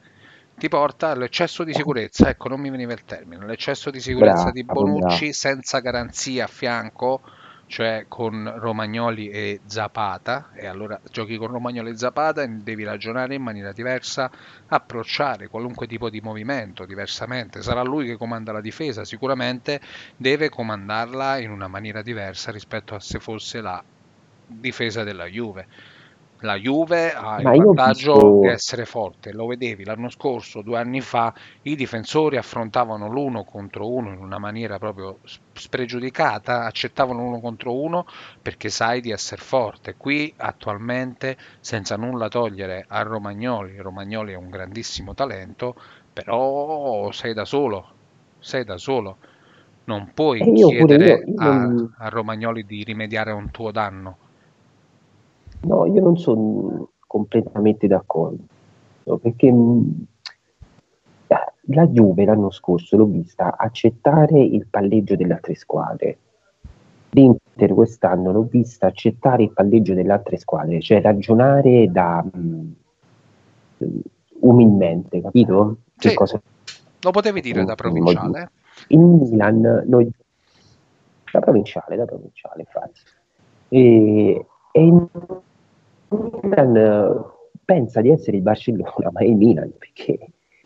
ti porta all'eccesso di sicurezza, ecco non mi veniva il termine, l'eccesso di sicurezza bravo, di Bonucci bravo. senza garanzia a fianco cioè con Romagnoli e Zapata, e allora giochi con Romagnoli e Zapata e devi ragionare in maniera diversa, approcciare qualunque tipo di movimento diversamente. Sarà lui che comanda la difesa, sicuramente deve comandarla in una maniera diversa rispetto a se fosse la difesa della Juve la Juve ha Ma il vantaggio visto... di essere forte, lo vedevi l'anno scorso, due anni fa, i difensori affrontavano l'uno contro uno in una maniera proprio spregiudicata, accettavano l'uno contro uno perché sai di essere forte. Qui attualmente, senza nulla togliere a Romagnoli, Romagnoli è un grandissimo talento, però sei da solo, sei da solo. Non puoi chiedere io, io non... a, a Romagnoli di rimediare a un tuo danno
No, io non sono completamente d'accordo, perché mm, la Juve l'anno scorso l'ho vista accettare il palleggio delle altre squadre. L'Inter quest'anno l'ho vista accettare il palleggio delle altre squadre, cioè ragionare da um, umilmente, capito?
Sì, cosa... Lo potevi dire da provinciale?
In Milan, noi... da provinciale, da provinciale, infatti. E, e in Milan eh, pensa di essere il Barcellona, ma è il Milan, perché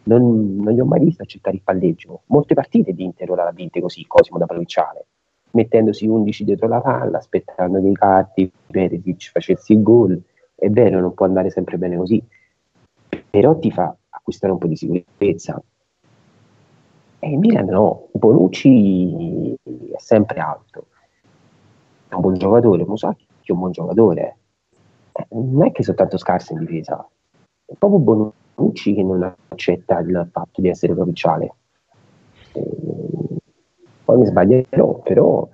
non, non gli ho mai visto accettare il palleggio. Molte partite di Inter ora l'ha vinte così, Cosimo da provinciale, mettendosi 11 dietro la palla, aspettando che i Catti, Perisic facessi il gol. È vero, non può andare sempre bene così, però ti fa acquistare un po' di sicurezza. E il Milan no, Bonucci è sempre alto, è un buon giocatore, Musacchi è un buon giocatore, non è che sono tanto scarsi in difesa, è proprio Bonucci che non accetta il fatto di essere provinciale. Eh, poi mi sbaglierò, però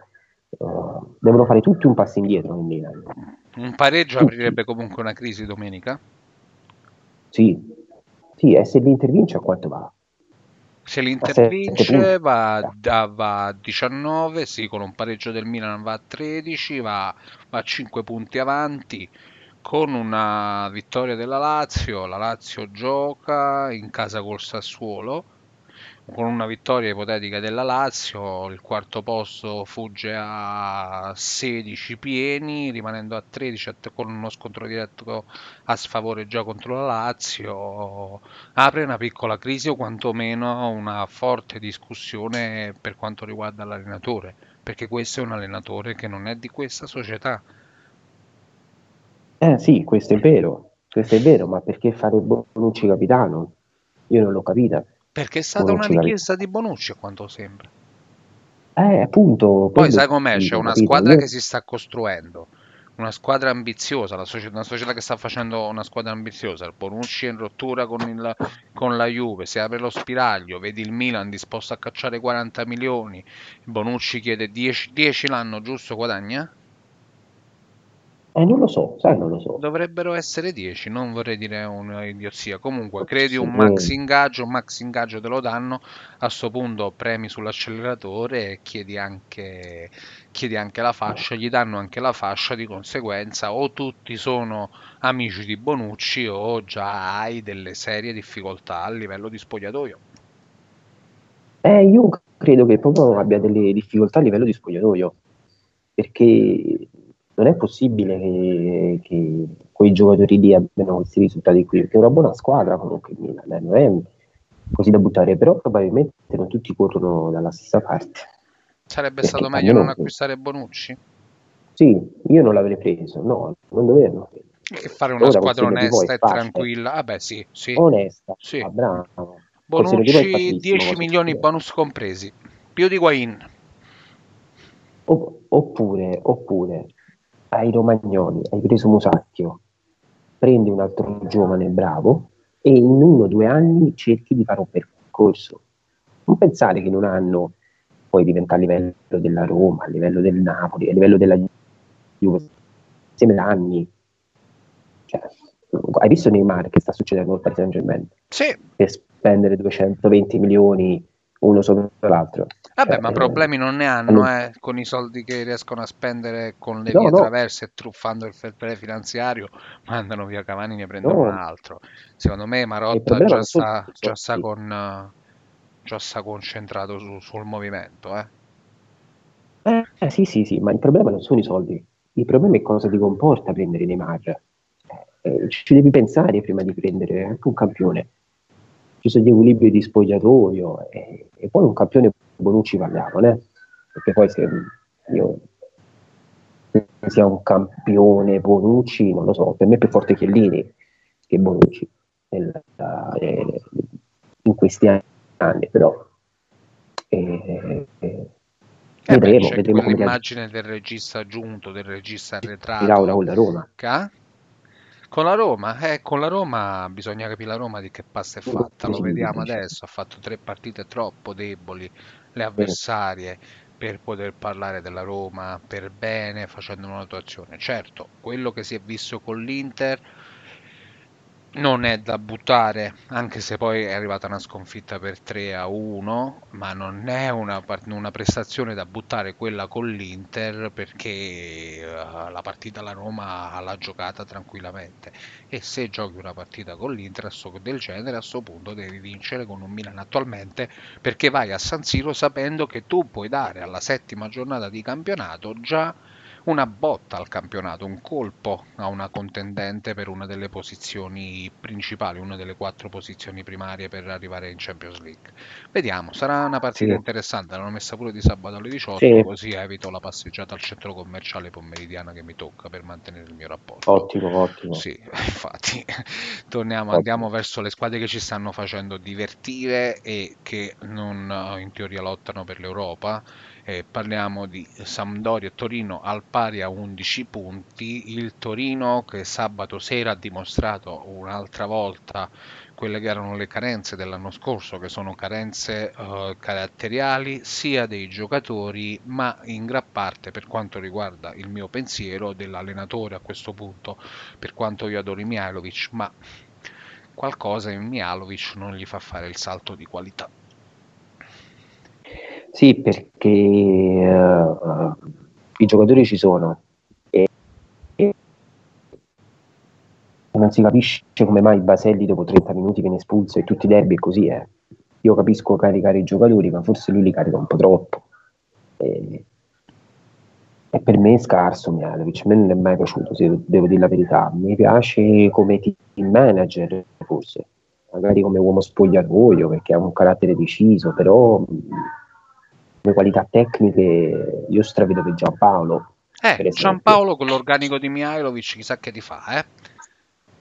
uh, devono fare tutti un passo indietro in Milan.
Un pareggio tutti. aprirebbe comunque una crisi domenica?
Sì, sì e se l'Inter vince a quanto va?
Se l'Inter vince va, va, a 19, sì, con un pareggio del Milan va a 13, va, va a 5 punti avanti con una vittoria della Lazio, la Lazio gioca in casa col Sassuolo, con una vittoria ipotetica della Lazio, il quarto posto fugge a 16 pieni, rimanendo a 13 con uno scontro diretto a sfavore già contro la Lazio, apre una piccola crisi o quantomeno una forte discussione per quanto riguarda l'allenatore, perché questo è un allenatore che non è di questa società
eh sì, questo è vero, questo è vero, ma perché fare Bonucci capitano? Io non l'ho capita.
Perché è stata Bonucci una richiesta di Bonucci a quanto sembra.
Eh, appunto.
Poi sai com'è, c'è una capito? squadra che si sta costruendo, una squadra ambiziosa, la società, una società che sta facendo una squadra ambiziosa, il Bonucci è in rottura con, il, con, la Juve, si apre lo spiraglio, vedi il Milan disposto a cacciare 40 milioni, Bonucci chiede 10, 10 l'anno, giusto guadagna?
Eh, non lo so, sai, non lo so.
Dovrebbero essere 10, non vorrei dire un'idiozia. Comunque, credi un max ingaggio, un max ingaggio te lo danno, a questo punto premi sull'acceleratore e chiedi anche, chiedi anche la fascia, gli danno anche la fascia, di conseguenza o tutti sono amici di Bonucci o già hai delle serie difficoltà a livello di spogliatoio.
Eh, io credo che proprio abbia delle difficoltà a livello di spogliatoio, perché non è possibile che, che quei giocatori lì abbiano questi risultati qui, perché è una buona squadra comunque il Milan, eh, non è così da buttare, però probabilmente non tutti corrono dalla stessa parte.
Sarebbe perché stato meglio non acquistare Bonucci?
Sì, io non l'avrei preso, no, non dovevo.
Che fare una Ora, squadra onesta e tranquilla, vabbè ah, sì, sì.
Onesta,
sì.
Ah, bravo.
Bonucci 10 milioni bonus compresi, più di Guain.
Oppure, oppure ai Romagnoli, hai preso Musacchio, prendi un altro giovane bravo e in uno o due anni cerchi di fare un percorso. Non pensare che in un anno puoi diventare a livello della Roma, a livello del Napoli, a livello della Juve, insieme da anni. Cioè, hai visto Neymar che sta succedendo col Paris Saint Germain?
Sì.
Per spendere 220 milioni uno sopra l'altro.
Vabbè, eh, ma problemi non ne hanno eh, con i soldi che riescono a spendere con le no, vie no. traverse e truffando il fair play finanziario, mandano via Cavani e ne prendono no. un altro. Secondo me Marotta già sta, già sta, con, già sta concentrato su, sul movimento. Eh.
Eh, eh, sì, sì, sì, ma il problema non sono i soldi, il problema è cosa ti comporta prendere Neymar. Eh, ci devi pensare prima di prendere anche un campione. Ci sono gli equilibri di spogliatoio e, e poi un campione Bonucci parliamo, eh? perché poi se io se sia un campione Bonucci, non lo so, per me è più forte Chiellini che Bonucci nel, eh, in questi anni, però eh,
eh, eh vedremo, beh, vedremo come l'immagine del regista aggiunto, del regista arretrato.
Laura con la Roma.
Ca? Con la Roma, eh, con la Roma bisogna capire la Roma di che pasta è fatta, lo vediamo adesso, ha fatto tre partite troppo deboli, le avversarie per poter parlare della Roma per bene facendo una notazione. Certo, quello che si è visto con l'Inter non è da buttare, anche se poi è arrivata una sconfitta per 3 a 1, ma non è una, una prestazione da buttare quella con l'Inter perché uh, la partita la Roma l'ha giocata tranquillamente. E se giochi una partita con l'Inter del genere a questo punto devi vincere con un Milan attualmente perché vai a San Siro sapendo che tu puoi dare alla settima giornata di campionato già una botta al campionato, un colpo a una contendente per una delle posizioni principali, una delle quattro posizioni primarie per arrivare in Champions League. Vediamo, sarà una partita sì. interessante, l'hanno messa pure di sabato alle 18, sì. così evito la passeggiata al centro commerciale pomeridiana che mi tocca per mantenere il mio rapporto.
Ottimo, ottimo.
Sì, infatti, torniamo, ottimo. andiamo verso le squadre che ci stanno facendo divertire e che non in teoria lottano per l'Europa eh, parliamo di Sampdoria Torino al pari a 11 punti, il Torino che sabato sera ha dimostrato un'altra volta quelle che erano le carenze dell'anno scorso, che sono carenze eh, caratteriali sia dei giocatori, ma in gran parte per quanto riguarda il mio pensiero dell'allenatore a questo punto, per quanto io adoro Mihailovic, ma qualcosa in Mihailovic non gli fa fare il salto di qualità.
Sì, perché uh, i giocatori ci sono e, e, non si capisce come mai Baselli dopo 30 minuti viene espulso e tutti i derby è così. Eh. Io capisco caricare i giocatori, ma forse lui li carica un po' troppo. E, e per me è scarso Mialovic, a me non è mai piaciuto, se devo dire la verità. Mi piace come team manager, forse, magari come uomo spogliatoio, perché ha un carattere deciso, però come qualità tecniche io stravedo che Giampaolo.
Eh, Giampaolo con l'organico di Mihailovic chissà che ti fa, eh?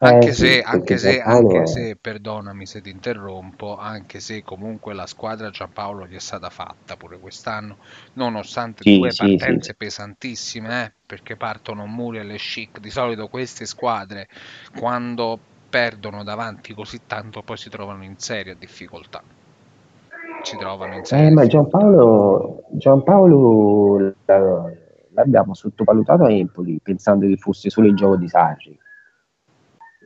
Anche, eh, se, sì, anche, se, anche se, perdonami se ti interrompo, anche se comunque la squadra Giampaolo gli è stata fatta pure quest'anno, nonostante sì, due sì, partenze pesantissime, eh, perché partono Muriel e Chic, di solito queste squadre quando perdono davanti così tanto poi si trovano in seria difficoltà si trovano in
serie. Eh, ma Giampaolo, Giampaolo l'abbiamo sottovalutato a Empoli pensando che fosse solo il gioco di Sarri.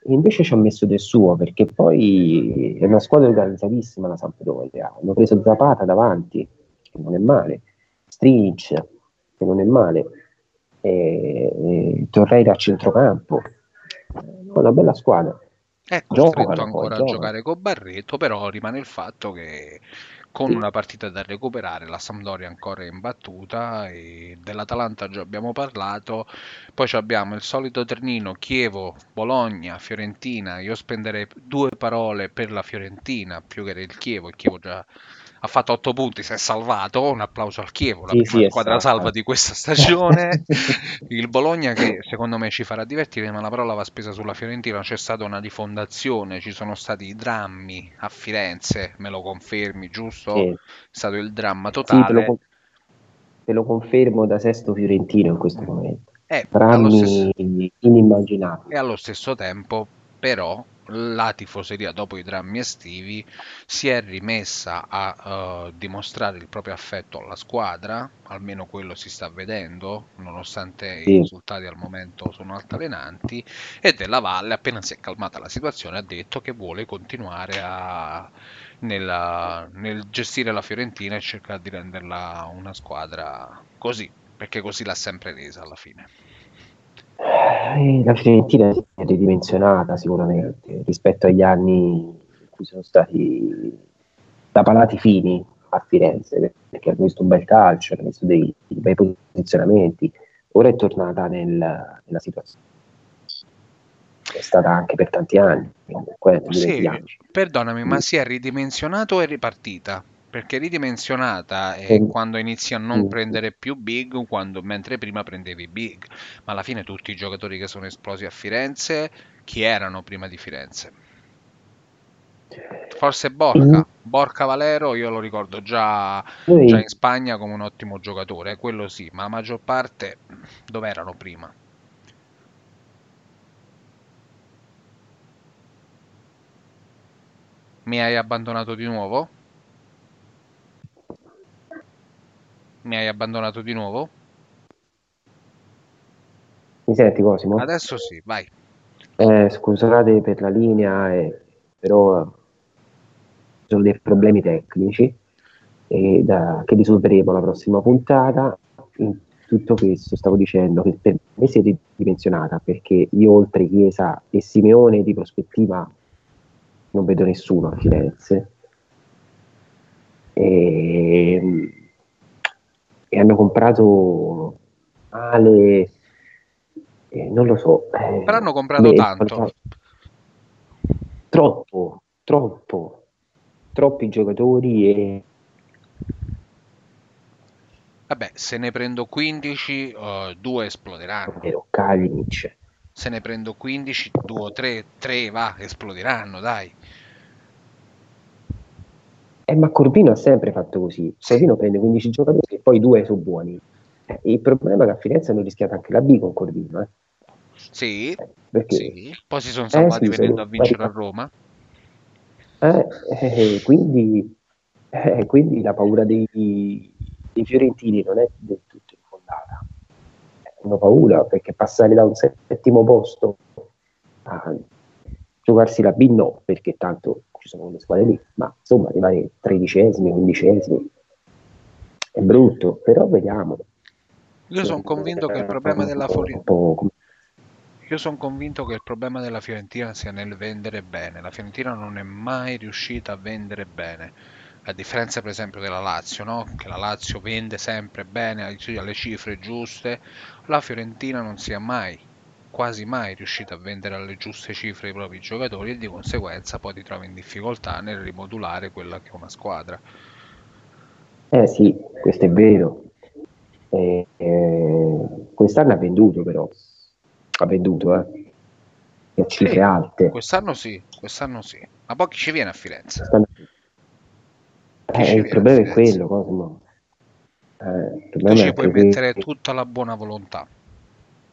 Invece ci ha messo del suo perché poi è una squadra organizzatissima la Sampdoria. Hanno preso Zapata davanti, che non è male, Strinch, che non è male, e, e Torreira a centrocampo. Una bella squadra.
È costretto giocano, ancora a giocare con Barreto, però rimane il fatto che con una partita da recuperare, la Sampdoria ancora in battuta e dell'Atalanta già abbiamo parlato, poi abbiamo il solito Ternino, Chievo, Bologna, Fiorentina, io spenderei due parole per la Fiorentina più che il Chievo, il Chievo già ha fatto 8 punti, si è salvato, un applauso al Chievo, la sì, prima sì, squadra salva di questa stagione, il Bologna che secondo me ci farà divertire, ma la parola va spesa sulla Fiorentina, c'è stata una rifondazione, ci sono stati drammi a Firenze, me lo confermi, giusto? Sì. È stato il dramma totale. Te lo,
te, lo, confermo da Sesto Fiorentino in questo momento. Eh, drammi stesso... inimmaginabili.
E allo stesso tempo però la tifoseria dopo i drammi estivi si è rimessa a uh, dimostrare il proprio affetto alla squadra, almeno quello si sta vedendo, nonostante sì. i risultati al momento sono altalenanti, e Della Valle, appena si è calmata la situazione, ha detto che vuole continuare a, nella, nel gestire la Fiorentina e cercare di renderla una squadra così, perché così l'ha sempre resa alla fine.
Eh, la Fiorentina è ridimensionata sicuramente rispetto agli anni in cui sono stati da palati fini a Firenze, perché hanno visto un bel calcio, hanno visto dei, dei bei posizionamenti. Ora è tornata nel, nella situazione. È stata anche per tanti anni.
Sì, anni. perdonami, ma si è ridimensionato o è ripartita? Perché ridimensionata è mm. quando inizi a non mm. prendere più big, quando, mentre prima prendevi big. Ma alla fine tutti i giocatori che sono esplosi a Firenze, chi erano prima di Firenze? Forse Borca, mm. Borca Valero io lo ricordo già, già in Spagna come un ottimo giocatore, quello sì, ma la maggior parte dove erano prima? Mi hai abbandonato di nuovo? Mi hai abbandonato di nuovo?
Mi senti Cosimo?
Adesso sì, vai.
Eh, scusate per la linea, eh, però sono dei problemi tecnici eh, da, che risolveremo la prossima puntata. In tutto questo stavo dicendo che per me si è ridimensionata perché io oltre Chiesa e Simeone di prospettiva non vedo nessuno a Firenze. E, e hanno comprato male, eh, non lo so.
Eh, Però hanno comprato beh, tanto.
Troppo, troppo, troppi giocatori e...
Vabbè, se ne prendo 15, uh, due esploderanno.
Vero, Kalinic.
Se ne prendo 15, due o tre, tre va, esploderanno, dai.
Eh, ma Corvino ha sempre fatto così. Corvino prende 15 giocatori e poi due sono buoni. Eh, il problema è che a Firenze hanno rischiato anche la B con Corvino. Eh.
Sì, perché? sì, poi si sono salvati eh, sì, venendo a vincere a Roma.
Eh, eh, quindi, quindi, la paura dei, dei, fiorentini non è del tutto infondata. Hanno paura perché passare da un settimo posto a giocarsi la B no, perché tanto ci sono le squadre lì, ma insomma rimane tredicesimi, quindicesimi, è brutto, però vediamo.
Io sono convinto che il problema della Fiorentina io sono convinto che il problema della Fiorentina sia nel vendere bene. La Fiorentina non è mai riuscita a vendere bene, a differenza per esempio della Lazio, no? che la Lazio vende sempre bene, alle cifre giuste. La Fiorentina non sia mai quasi mai riuscito a vendere alle giuste cifre i propri giocatori e di conseguenza poi ti trovi in difficoltà nel rimodulare quella che è una squadra.
Eh sì, questo è vero. Eh, eh, quest'anno ha venduto però, ha venduto eh. a cifre sì, alte.
Quest'anno sì, quest'anno sì. Ma poi chi ci viene a Firenze?
Quest'anno... Eh, il problema è quello, Cosimo.
Eh, tu ci puoi mettere tutta la buona volontà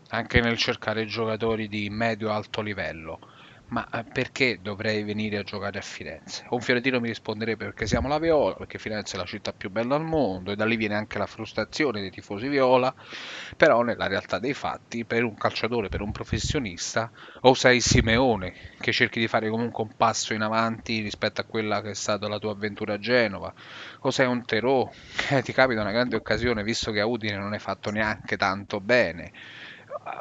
anche nel cercare giocatori di medio-alto livello. Ma eh, perché dovrei venire a giocare a Firenze? Un fiorentino mi risponderebbe perché siamo la Viola, perché Firenze è la città più bella al mondo e da lì viene anche la frustrazione dei tifosi Viola, però nella realtà dei fatti per un calciatore, per un professionista, o sei Simeone che cerchi di fare comunque un passo in avanti rispetto a quella che è stata la tua avventura a Genova, o sei un Terò che ti capita una grande occasione visto che a Udine non hai fatto neanche tanto bene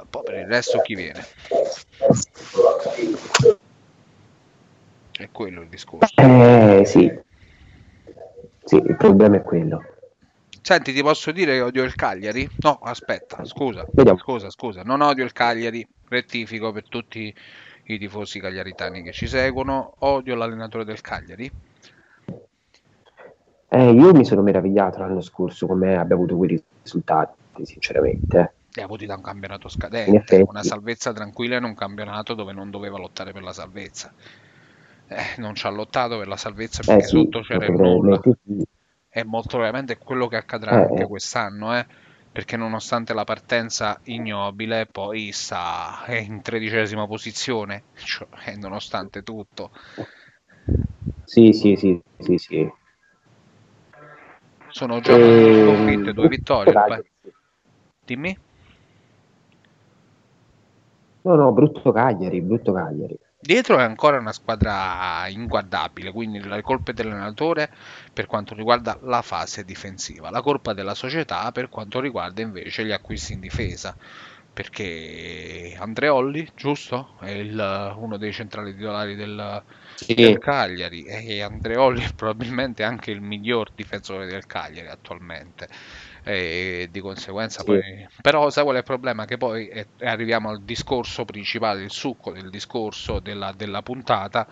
poi per il resto chi viene? È quello il discorso.
Eh sì. Sì, il problema è quello.
Senti, ti posso dire che odio il Cagliari? No, aspetta, scusa. Vediamo. Scusa, scusa, non odio il Cagliari, rettifico per tutti i tifosi cagliaritani che ci seguono, odio l'allenatore del Cagliari.
Eh, io mi sono meravigliato l'anno scorso come abbia avuto quei risultati, sinceramente
ha avuti da un campionato scadente, una salvezza tranquilla in un campionato dove non doveva lottare per la salvezza. Eh, non ci ha lottato per la salvezza perché eh sì, sotto c'era il nulla. E molto probabilmente è quello che accadrà eh, anche quest'anno. Eh. perché nonostante la partenza ignobile poi sta in tredicesima posizione, cioè, nonostante tutto.
Sì, sì, sì, sì, sì.
Sono già e... sconfitte, due vittorie. Dimmi.
No, no, brutto Cagliari, brutto Cagliari.
Dietro è ancora una squadra inguardabile, quindi le colpe dell'allenatore per quanto riguarda la fase difensiva, la colpa della società per quanto riguarda invece gli acquisti in difesa, perché Andreolli, giusto? È il, uno dei centrali titolari del, sì. del Cagliari e Andreolli è probabilmente anche il miglior difensore del Cagliari attualmente e di conseguenza sì. poi... Però sai qual è il problema? Che poi è, arriviamo al discorso principale, il succo del discorso della, della puntata,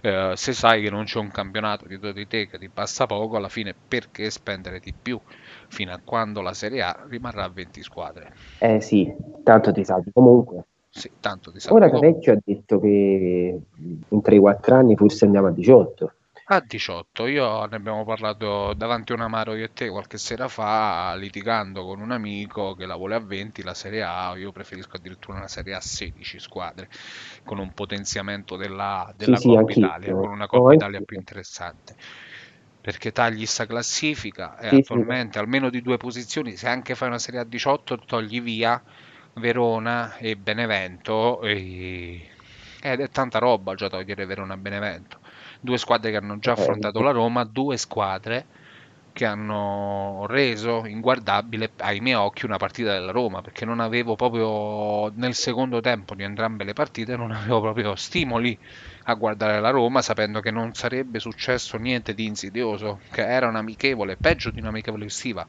eh, se sai che non c'è un campionato dietro di te che ti passa poco, alla fine perché spendere di più? Fino a quando la Serie A rimarrà a 20 squadre.
Eh sì, tanto ti salvi comunque.
Sì, tanto ti salvi
Ora Canecchio ha detto che in 3-4 anni forse andiamo a 18.
A 18, io ne abbiamo parlato davanti a un amaro io e te qualche sera fa, litigando con un amico che la vuole a 20 la Serie A, io preferisco addirittura una Serie A a 16 squadre, con un potenziamento della, della sì, Coppa sì, Italia, con una Coppa oh, Italia più interessante. Perché tagli sta classifica e sì, attualmente almeno di due posizioni, se anche fai una Serie A 18 togli via Verona e Benevento e... ed è tanta roba già togliere Verona e Benevento due squadre che hanno già eh, affrontato la Roma, due squadre che hanno reso inguardabile ai miei occhi una partita della Roma perché non avevo proprio nel secondo tempo di entrambe le partite non avevo proprio stimoli a guardare la Roma sapendo che non sarebbe successo niente di insidioso, che era un amichevole, peggio di un'amichevole estiva,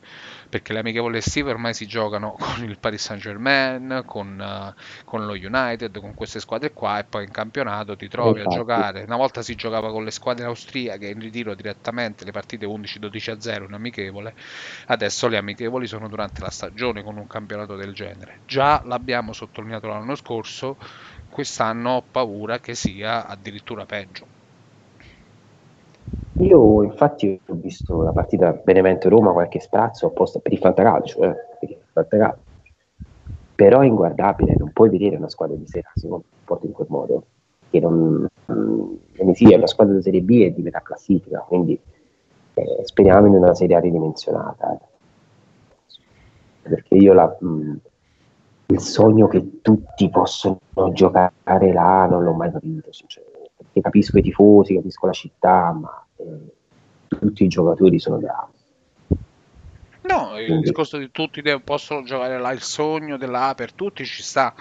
perché le amichevoli estive ormai si giocano con il Paris Saint Germain, con, uh, con lo United, con queste squadre qua e poi in campionato ti trovi Infatti. a giocare. Una volta si giocava con le squadre austriache in ritiro direttamente le partite 11-12 a 0 in amichevole, adesso le amichevoli sono durante la stagione con un campionato del genere. Già l'abbiamo sottolineato l'anno scorso quest'anno ho paura che sia addirittura peggio.
Io infatti ho visto la partita Benevento-Roma qualche sprazzo apposta per il fantacalcio, eh, per il fantacalcio. però è inguardabile, non puoi vedere una squadra di Serie A si comporta in quel modo, che non, non sì, è una squadra di Serie B e di metà classifica, quindi eh, speriamo in una Serie A ridimensionata. Eh. Perché io la, mh, il sogno che tutti possono giocare là non l'ho mai capito, sinceramente. Perché capisco i tifosi, capisco la città, ma eh, tutti i giocatori sono bravi.
No, il Quindi... discorso di tutti possono giocare là, il sogno della per tutti ci sta,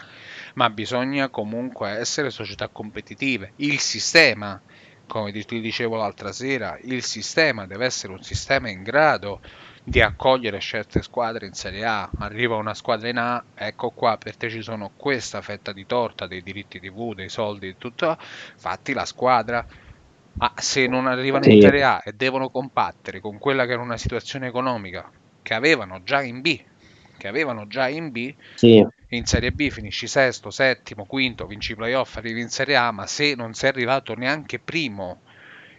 ma bisogna comunque essere società competitive. Il sistema, come ti dicevo l'altra sera, il sistema deve essere un sistema in grado di accogliere certe squadre in Serie A. Arriva una squadra in A, ecco qua, per te ci sono questa fetta di torta dei diritti TV, dei soldi, tutto, fatti la squadra. Ma se non arrivano sì. in Serie A e devono combattere con quella che era una situazione economica che avevano già in B, che avevano già in B, sì. in Serie B finisci sesto, settimo, quinto, vinci i playoff, arrivi in Serie A, ma se non sei arrivato neanche primo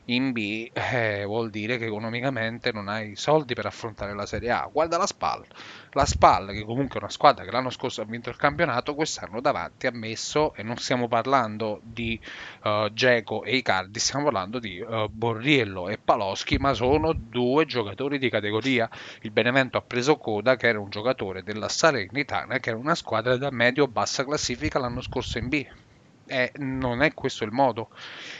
in B eh, vuol dire che economicamente non hai soldi per affrontare la Serie A. Guarda la SPAL, la SPAL che comunque è una squadra che l'anno scorso ha vinto il campionato, quest'anno davanti ha messo, e non stiamo parlando di uh, Geco e Icardi, stiamo parlando di uh, Borriello e Paloschi, ma sono due giocatori di categoria. Il Benevento ha preso Coda che era un giocatore della Salernitana che era una squadra da medio-bassa classifica l'anno scorso in B eh, non è questo il modo,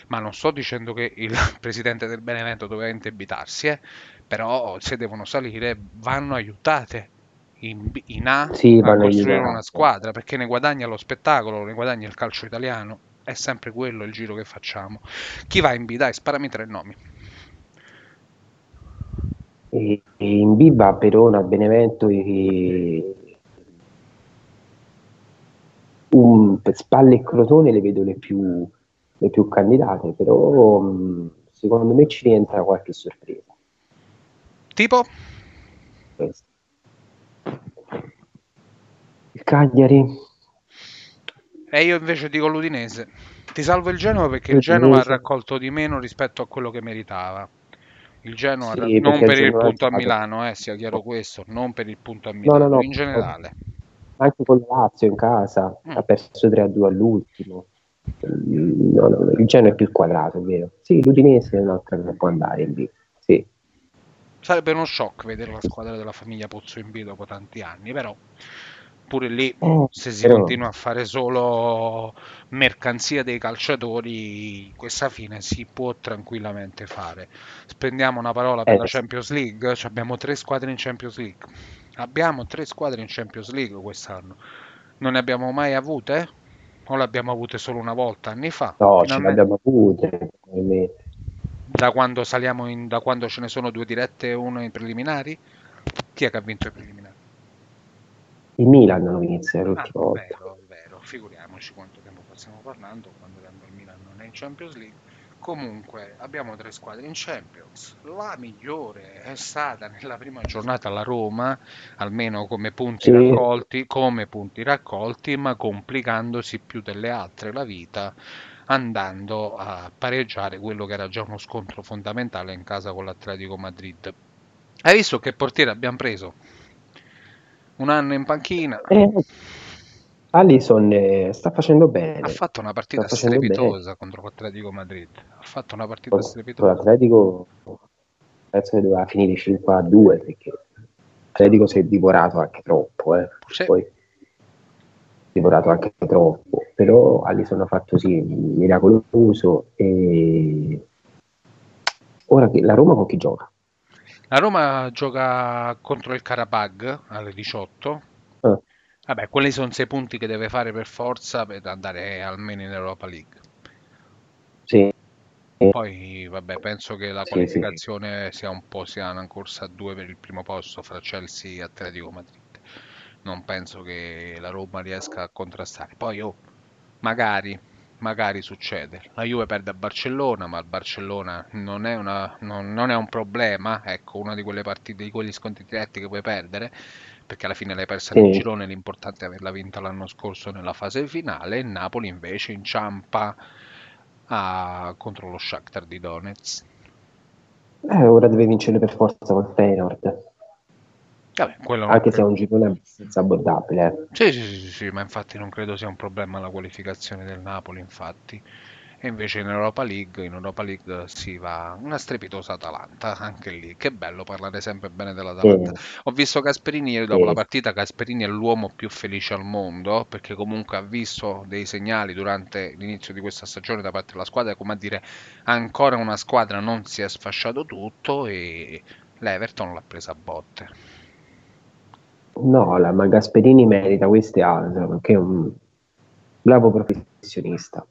ma non sto dicendo che il presidente del Benevento doveva indebitarsi, eh, però se devono salire vanno aiutate in, in A sì, a costruire una squadra perché ne guadagna lo spettacolo, ne guadagna il calcio italiano, è sempre quello il giro che facciamo. Chi va in B? Dai, sparami tre nomi.
E, in B va Perona, Benevento e un, per Spalle e Crotone le vedo le più, le più candidate, però um, secondo me ci rientra qualche sorpresa.
Tipo?
Questo. Il Cagliari.
E io invece dico l'Udinese. Ti salvo il Genova perché il Genova ha raccolto di meno rispetto a quello che meritava. Il Genoa sì, non per il punto a Milano, eh, sia chiaro questo, non per il punto a Milano, no, no, no, in generale.
Anche con Lazio in casa, mm. ha perso 3-2 all'ultimo. No, no, il Genoa è più quadrato, è vero. Sì, l'Udinese è un'altra che può andare in B. Sì.
Sarebbe uno shock vedere la squadra della famiglia Pozzo in B dopo tanti anni, però pure lì eh, se si però... continua a fare solo mercanzia dei calciatori questa fine si può tranquillamente fare spendiamo una parola per eh, la Champions League cioè abbiamo tre squadre in Champions League abbiamo tre squadre in Champions League quest'anno non ne abbiamo mai avute? o le abbiamo avute solo una volta anni fa?
no ce le abbiamo avute
da quando saliamo in, da quando ce ne sono due dirette e uno in preliminari chi è che ha vinto i preliminari?
Il Milan non inizia l'ultima ah, volta.
Vero, vero, figuriamoci quanto tempo stiamo parlando quando il Milan non è in Champions League. Comunque abbiamo tre squadre in Champions. La migliore è stata nella prima giornata la Roma, almeno come punti sì. raccolti, come punti raccolti, ma complicandosi più delle altre la vita andando a pareggiare quello che era già uno scontro fondamentale in casa con l'Atletico Madrid. Hai visto che portiere abbiamo preso? un anno in panchina.
Eh, Allison eh, sta facendo bene.
Ha fatto una partita strepitosa bene. contro l'Atletico Madrid. Ha fatto una partita
Con,
strepitosa.
L'Atletico penso che doveva finire 5 a 2 perché l'Atletico si è divorato anche troppo. Eh. Sì. Poi divorato anche troppo. Però Allison ha fatto sì, miracoloso. E ora che la Roma con chi gioca?
La Roma gioca contro il Karabag alle 18. Vabbè, quelli sono sei punti che deve fare per forza per andare almeno in Europa League.
Sì.
Poi, vabbè, penso che la qualificazione sì. sia un po' sia una corsa a due per il primo posto fra Chelsea e Atletico Madrid. Non penso che la Roma riesca a contrastare. Poi, oh, magari magari succede. La Juve perde a Barcellona, ma il Barcellona non è, una, non, non è un problema, ecco, una di quelle partite, di quegli sconti diretti che puoi perdere, perché alla fine l'hai persa sì. nel girone, l'importante è averla vinta l'anno scorso nella fase finale, e Napoli invece inciampa a, contro lo Shakhtar di Donetsk.
Eh, ora deve vincere per forza col Feyenoord.
Vabbè,
Anche se è un girone abbastanza abbordabile. Eh.
Sì, sì, sì, sì, ma infatti non credo sia un problema la qualificazione del Napoli, infatti. E invece in Europa League, in Europa League si va una strepitosa Atalanta, anche lì. Che bello parlare sempre bene dell'Atalanta. Sì. Ho visto Gasperini ieri dopo sì. la partita, Gasperini è l'uomo più felice al mondo, perché comunque ha visto dei segnali durante l'inizio di questa stagione da parte della squadra, come a dire ancora una squadra non si è sfasciato tutto e l'Everton l'ha presa a botte.
No, la, ma Gasperini merita queste altre perché è un bravo professionista,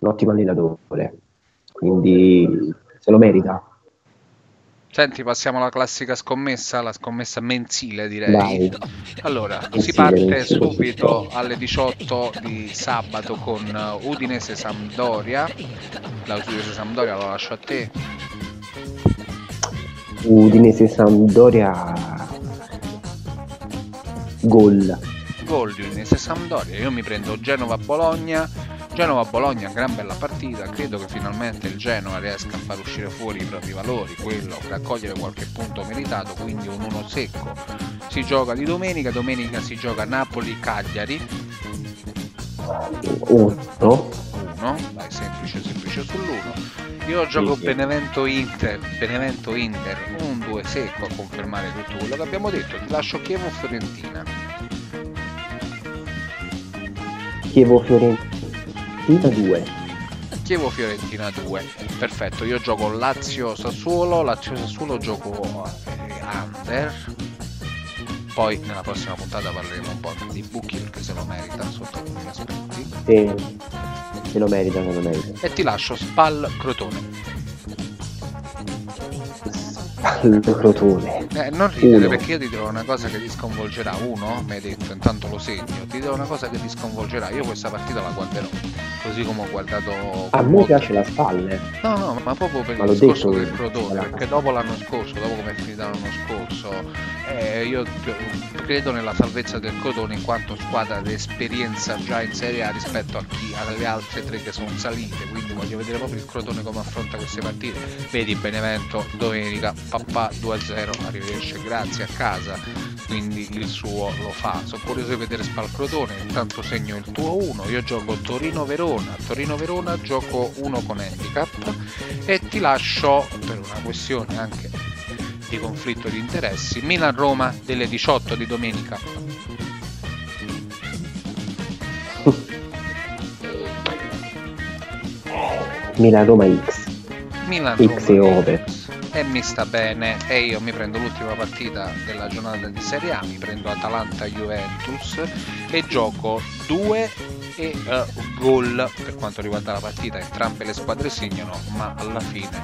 un ottimo allenatore, quindi se lo merita.
Senti, passiamo alla classica scommessa, la scommessa mensile direi. Dai. Allora, mensile, si parte mensile. subito alle 18 di sabato con Udinese Sampdoria. La Udinese Sampdoria lo lascio a te.
Udinese Sampdoria Gol.
Gol di Udinese Sampdoria. Io mi prendo Genova-Bologna. Genova-Bologna, gran bella partita. Credo che finalmente il Genova riesca a far uscire fuori i propri valori, quello raccogliere qualche punto meritato, quindi un 1 secco. Si gioca di domenica, domenica si gioca Napoli-Cagliari.
1. 1,
vai semplice semplice sull'1 io gioco sì, Benevento Inter, Benevento Inter, un 2 secco a confermare tutto quello che abbiamo detto. Ti lascio Chievo Fiorentina.
Chievo Fiorentina 2.
Chievo Fiorentina 2. Perfetto, io gioco Lazio Sassuolo, Lazio Sassuolo gioco Under. Poi nella prossima puntata parleremo un po' di Bucchi perché se lo merita sotto alcuni aspetti.
Sì. Se lo merita, se lo merita.
E ti lascio Spal Crotone.
Spal Crotone.
Eh, non ridere Uno. perché io ti dirò una cosa che ti sconvolgerà. Uno, mi hai detto, intanto lo segno, ti dirò una cosa che ti sconvolgerà. Io questa partita la guarderò. Così come ho guardato...
A me piace la spalle.
No, no, ma proprio per ma il discorso del Crotone, perché dopo l'anno scorso, dopo come è finita l'anno scorso, eh, io credo nella salvezza del Crotone in quanto squadra di esperienza già in Serie A rispetto a chi, alle altre tre che sono salite, quindi voglio vedere proprio il Crotone come affronta queste partite. Vedi Benevento domenica, papà 2-0, arrivederci, grazie a casa, quindi il suo lo fa. Sono curioso di vedere Spal Crotone, intanto segno il tuo 1, io gioco Torino-Verona, Torino-Verona gioco 1 con handicap e ti lascio per una questione anche di conflitto di interessi Milan-Roma delle 18 di domenica.
Milan-Roma X.
Milan-Roma
X e
mi sta bene. E io mi prendo l'ultima partita della giornata di Serie A, mi prendo Atalanta-Juventus e gioco 2 e uh, gol per quanto riguarda la partita. Entrambe le squadre segnano ma alla fine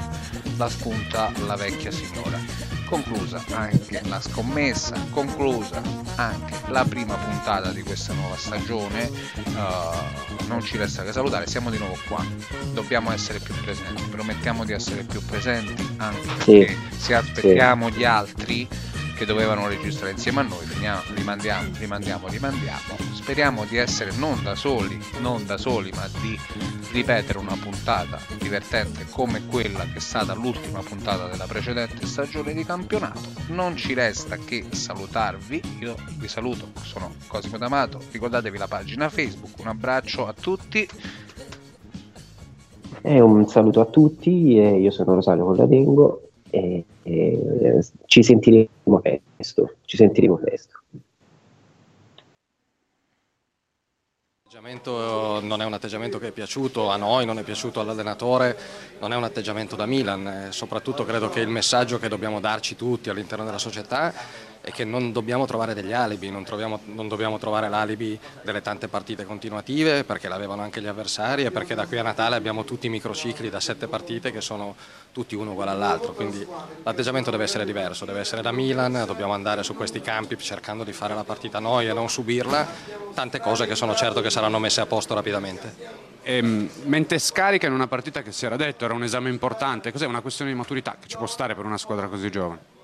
la spunta la vecchia signora conclusa anche la scommessa, conclusa anche la prima puntata di questa nuova stagione. Uh, non ci resta che salutare, siamo di nuovo qua. Dobbiamo essere più presenti, promettiamo di essere più presenti anche sì. se aspettiamo sì. gli altri che dovevano registrare insieme a noi, finiamo, rimandiamo, rimandiamo, rimandiamo. Speriamo di essere non da soli, non da soli, ma di ripetere una puntata divertente come quella che è stata l'ultima puntata della precedente stagione di campionato. Non ci resta che salutarvi, io vi saluto, sono Cosimo D'Amato, ricordatevi la pagina Facebook, un abbraccio a tutti.
E un saluto a tutti, io sono Rosario Colladengo e, e ci sentiremo presto. Ci sentiremo presto.
non è un atteggiamento che è piaciuto a noi, non è piaciuto all'allenatore, non è un atteggiamento da Milan, eh, soprattutto credo che il messaggio che dobbiamo darci tutti all'interno della società è che non dobbiamo trovare degli alibi, non, troviamo, non dobbiamo trovare l'alibi delle tante partite continuative perché l'avevano anche gli avversari e perché da qui a Natale abbiamo tutti i microcicli da sette partite che sono tutti uno uguale all'altro, quindi l'atteggiamento deve essere diverso, deve essere da Milan, dobbiamo andare su questi campi cercando di fare la partita noi e non subirla, tante cose che sono certo che saranno messe a posto rapidamente.
Ehm, mente scarica in una partita che si era detto era un esame importante, cos'è una questione di maturità che ci può stare per una squadra così giovane?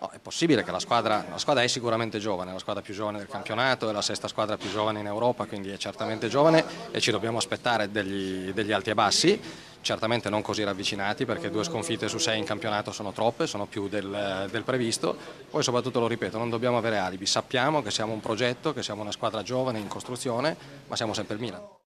No, è possibile che la squadra, la squadra, è sicuramente giovane, la squadra più giovane del campionato, è la sesta squadra più giovane in Europa, quindi è certamente giovane e ci dobbiamo aspettare degli, degli alti e bassi, certamente non così ravvicinati perché due sconfitte su sei in campionato sono troppe, sono più del, del previsto, poi soprattutto lo ripeto, non dobbiamo avere alibi, sappiamo che siamo un progetto, che siamo una squadra giovane in costruzione, ma siamo sempre il Milan.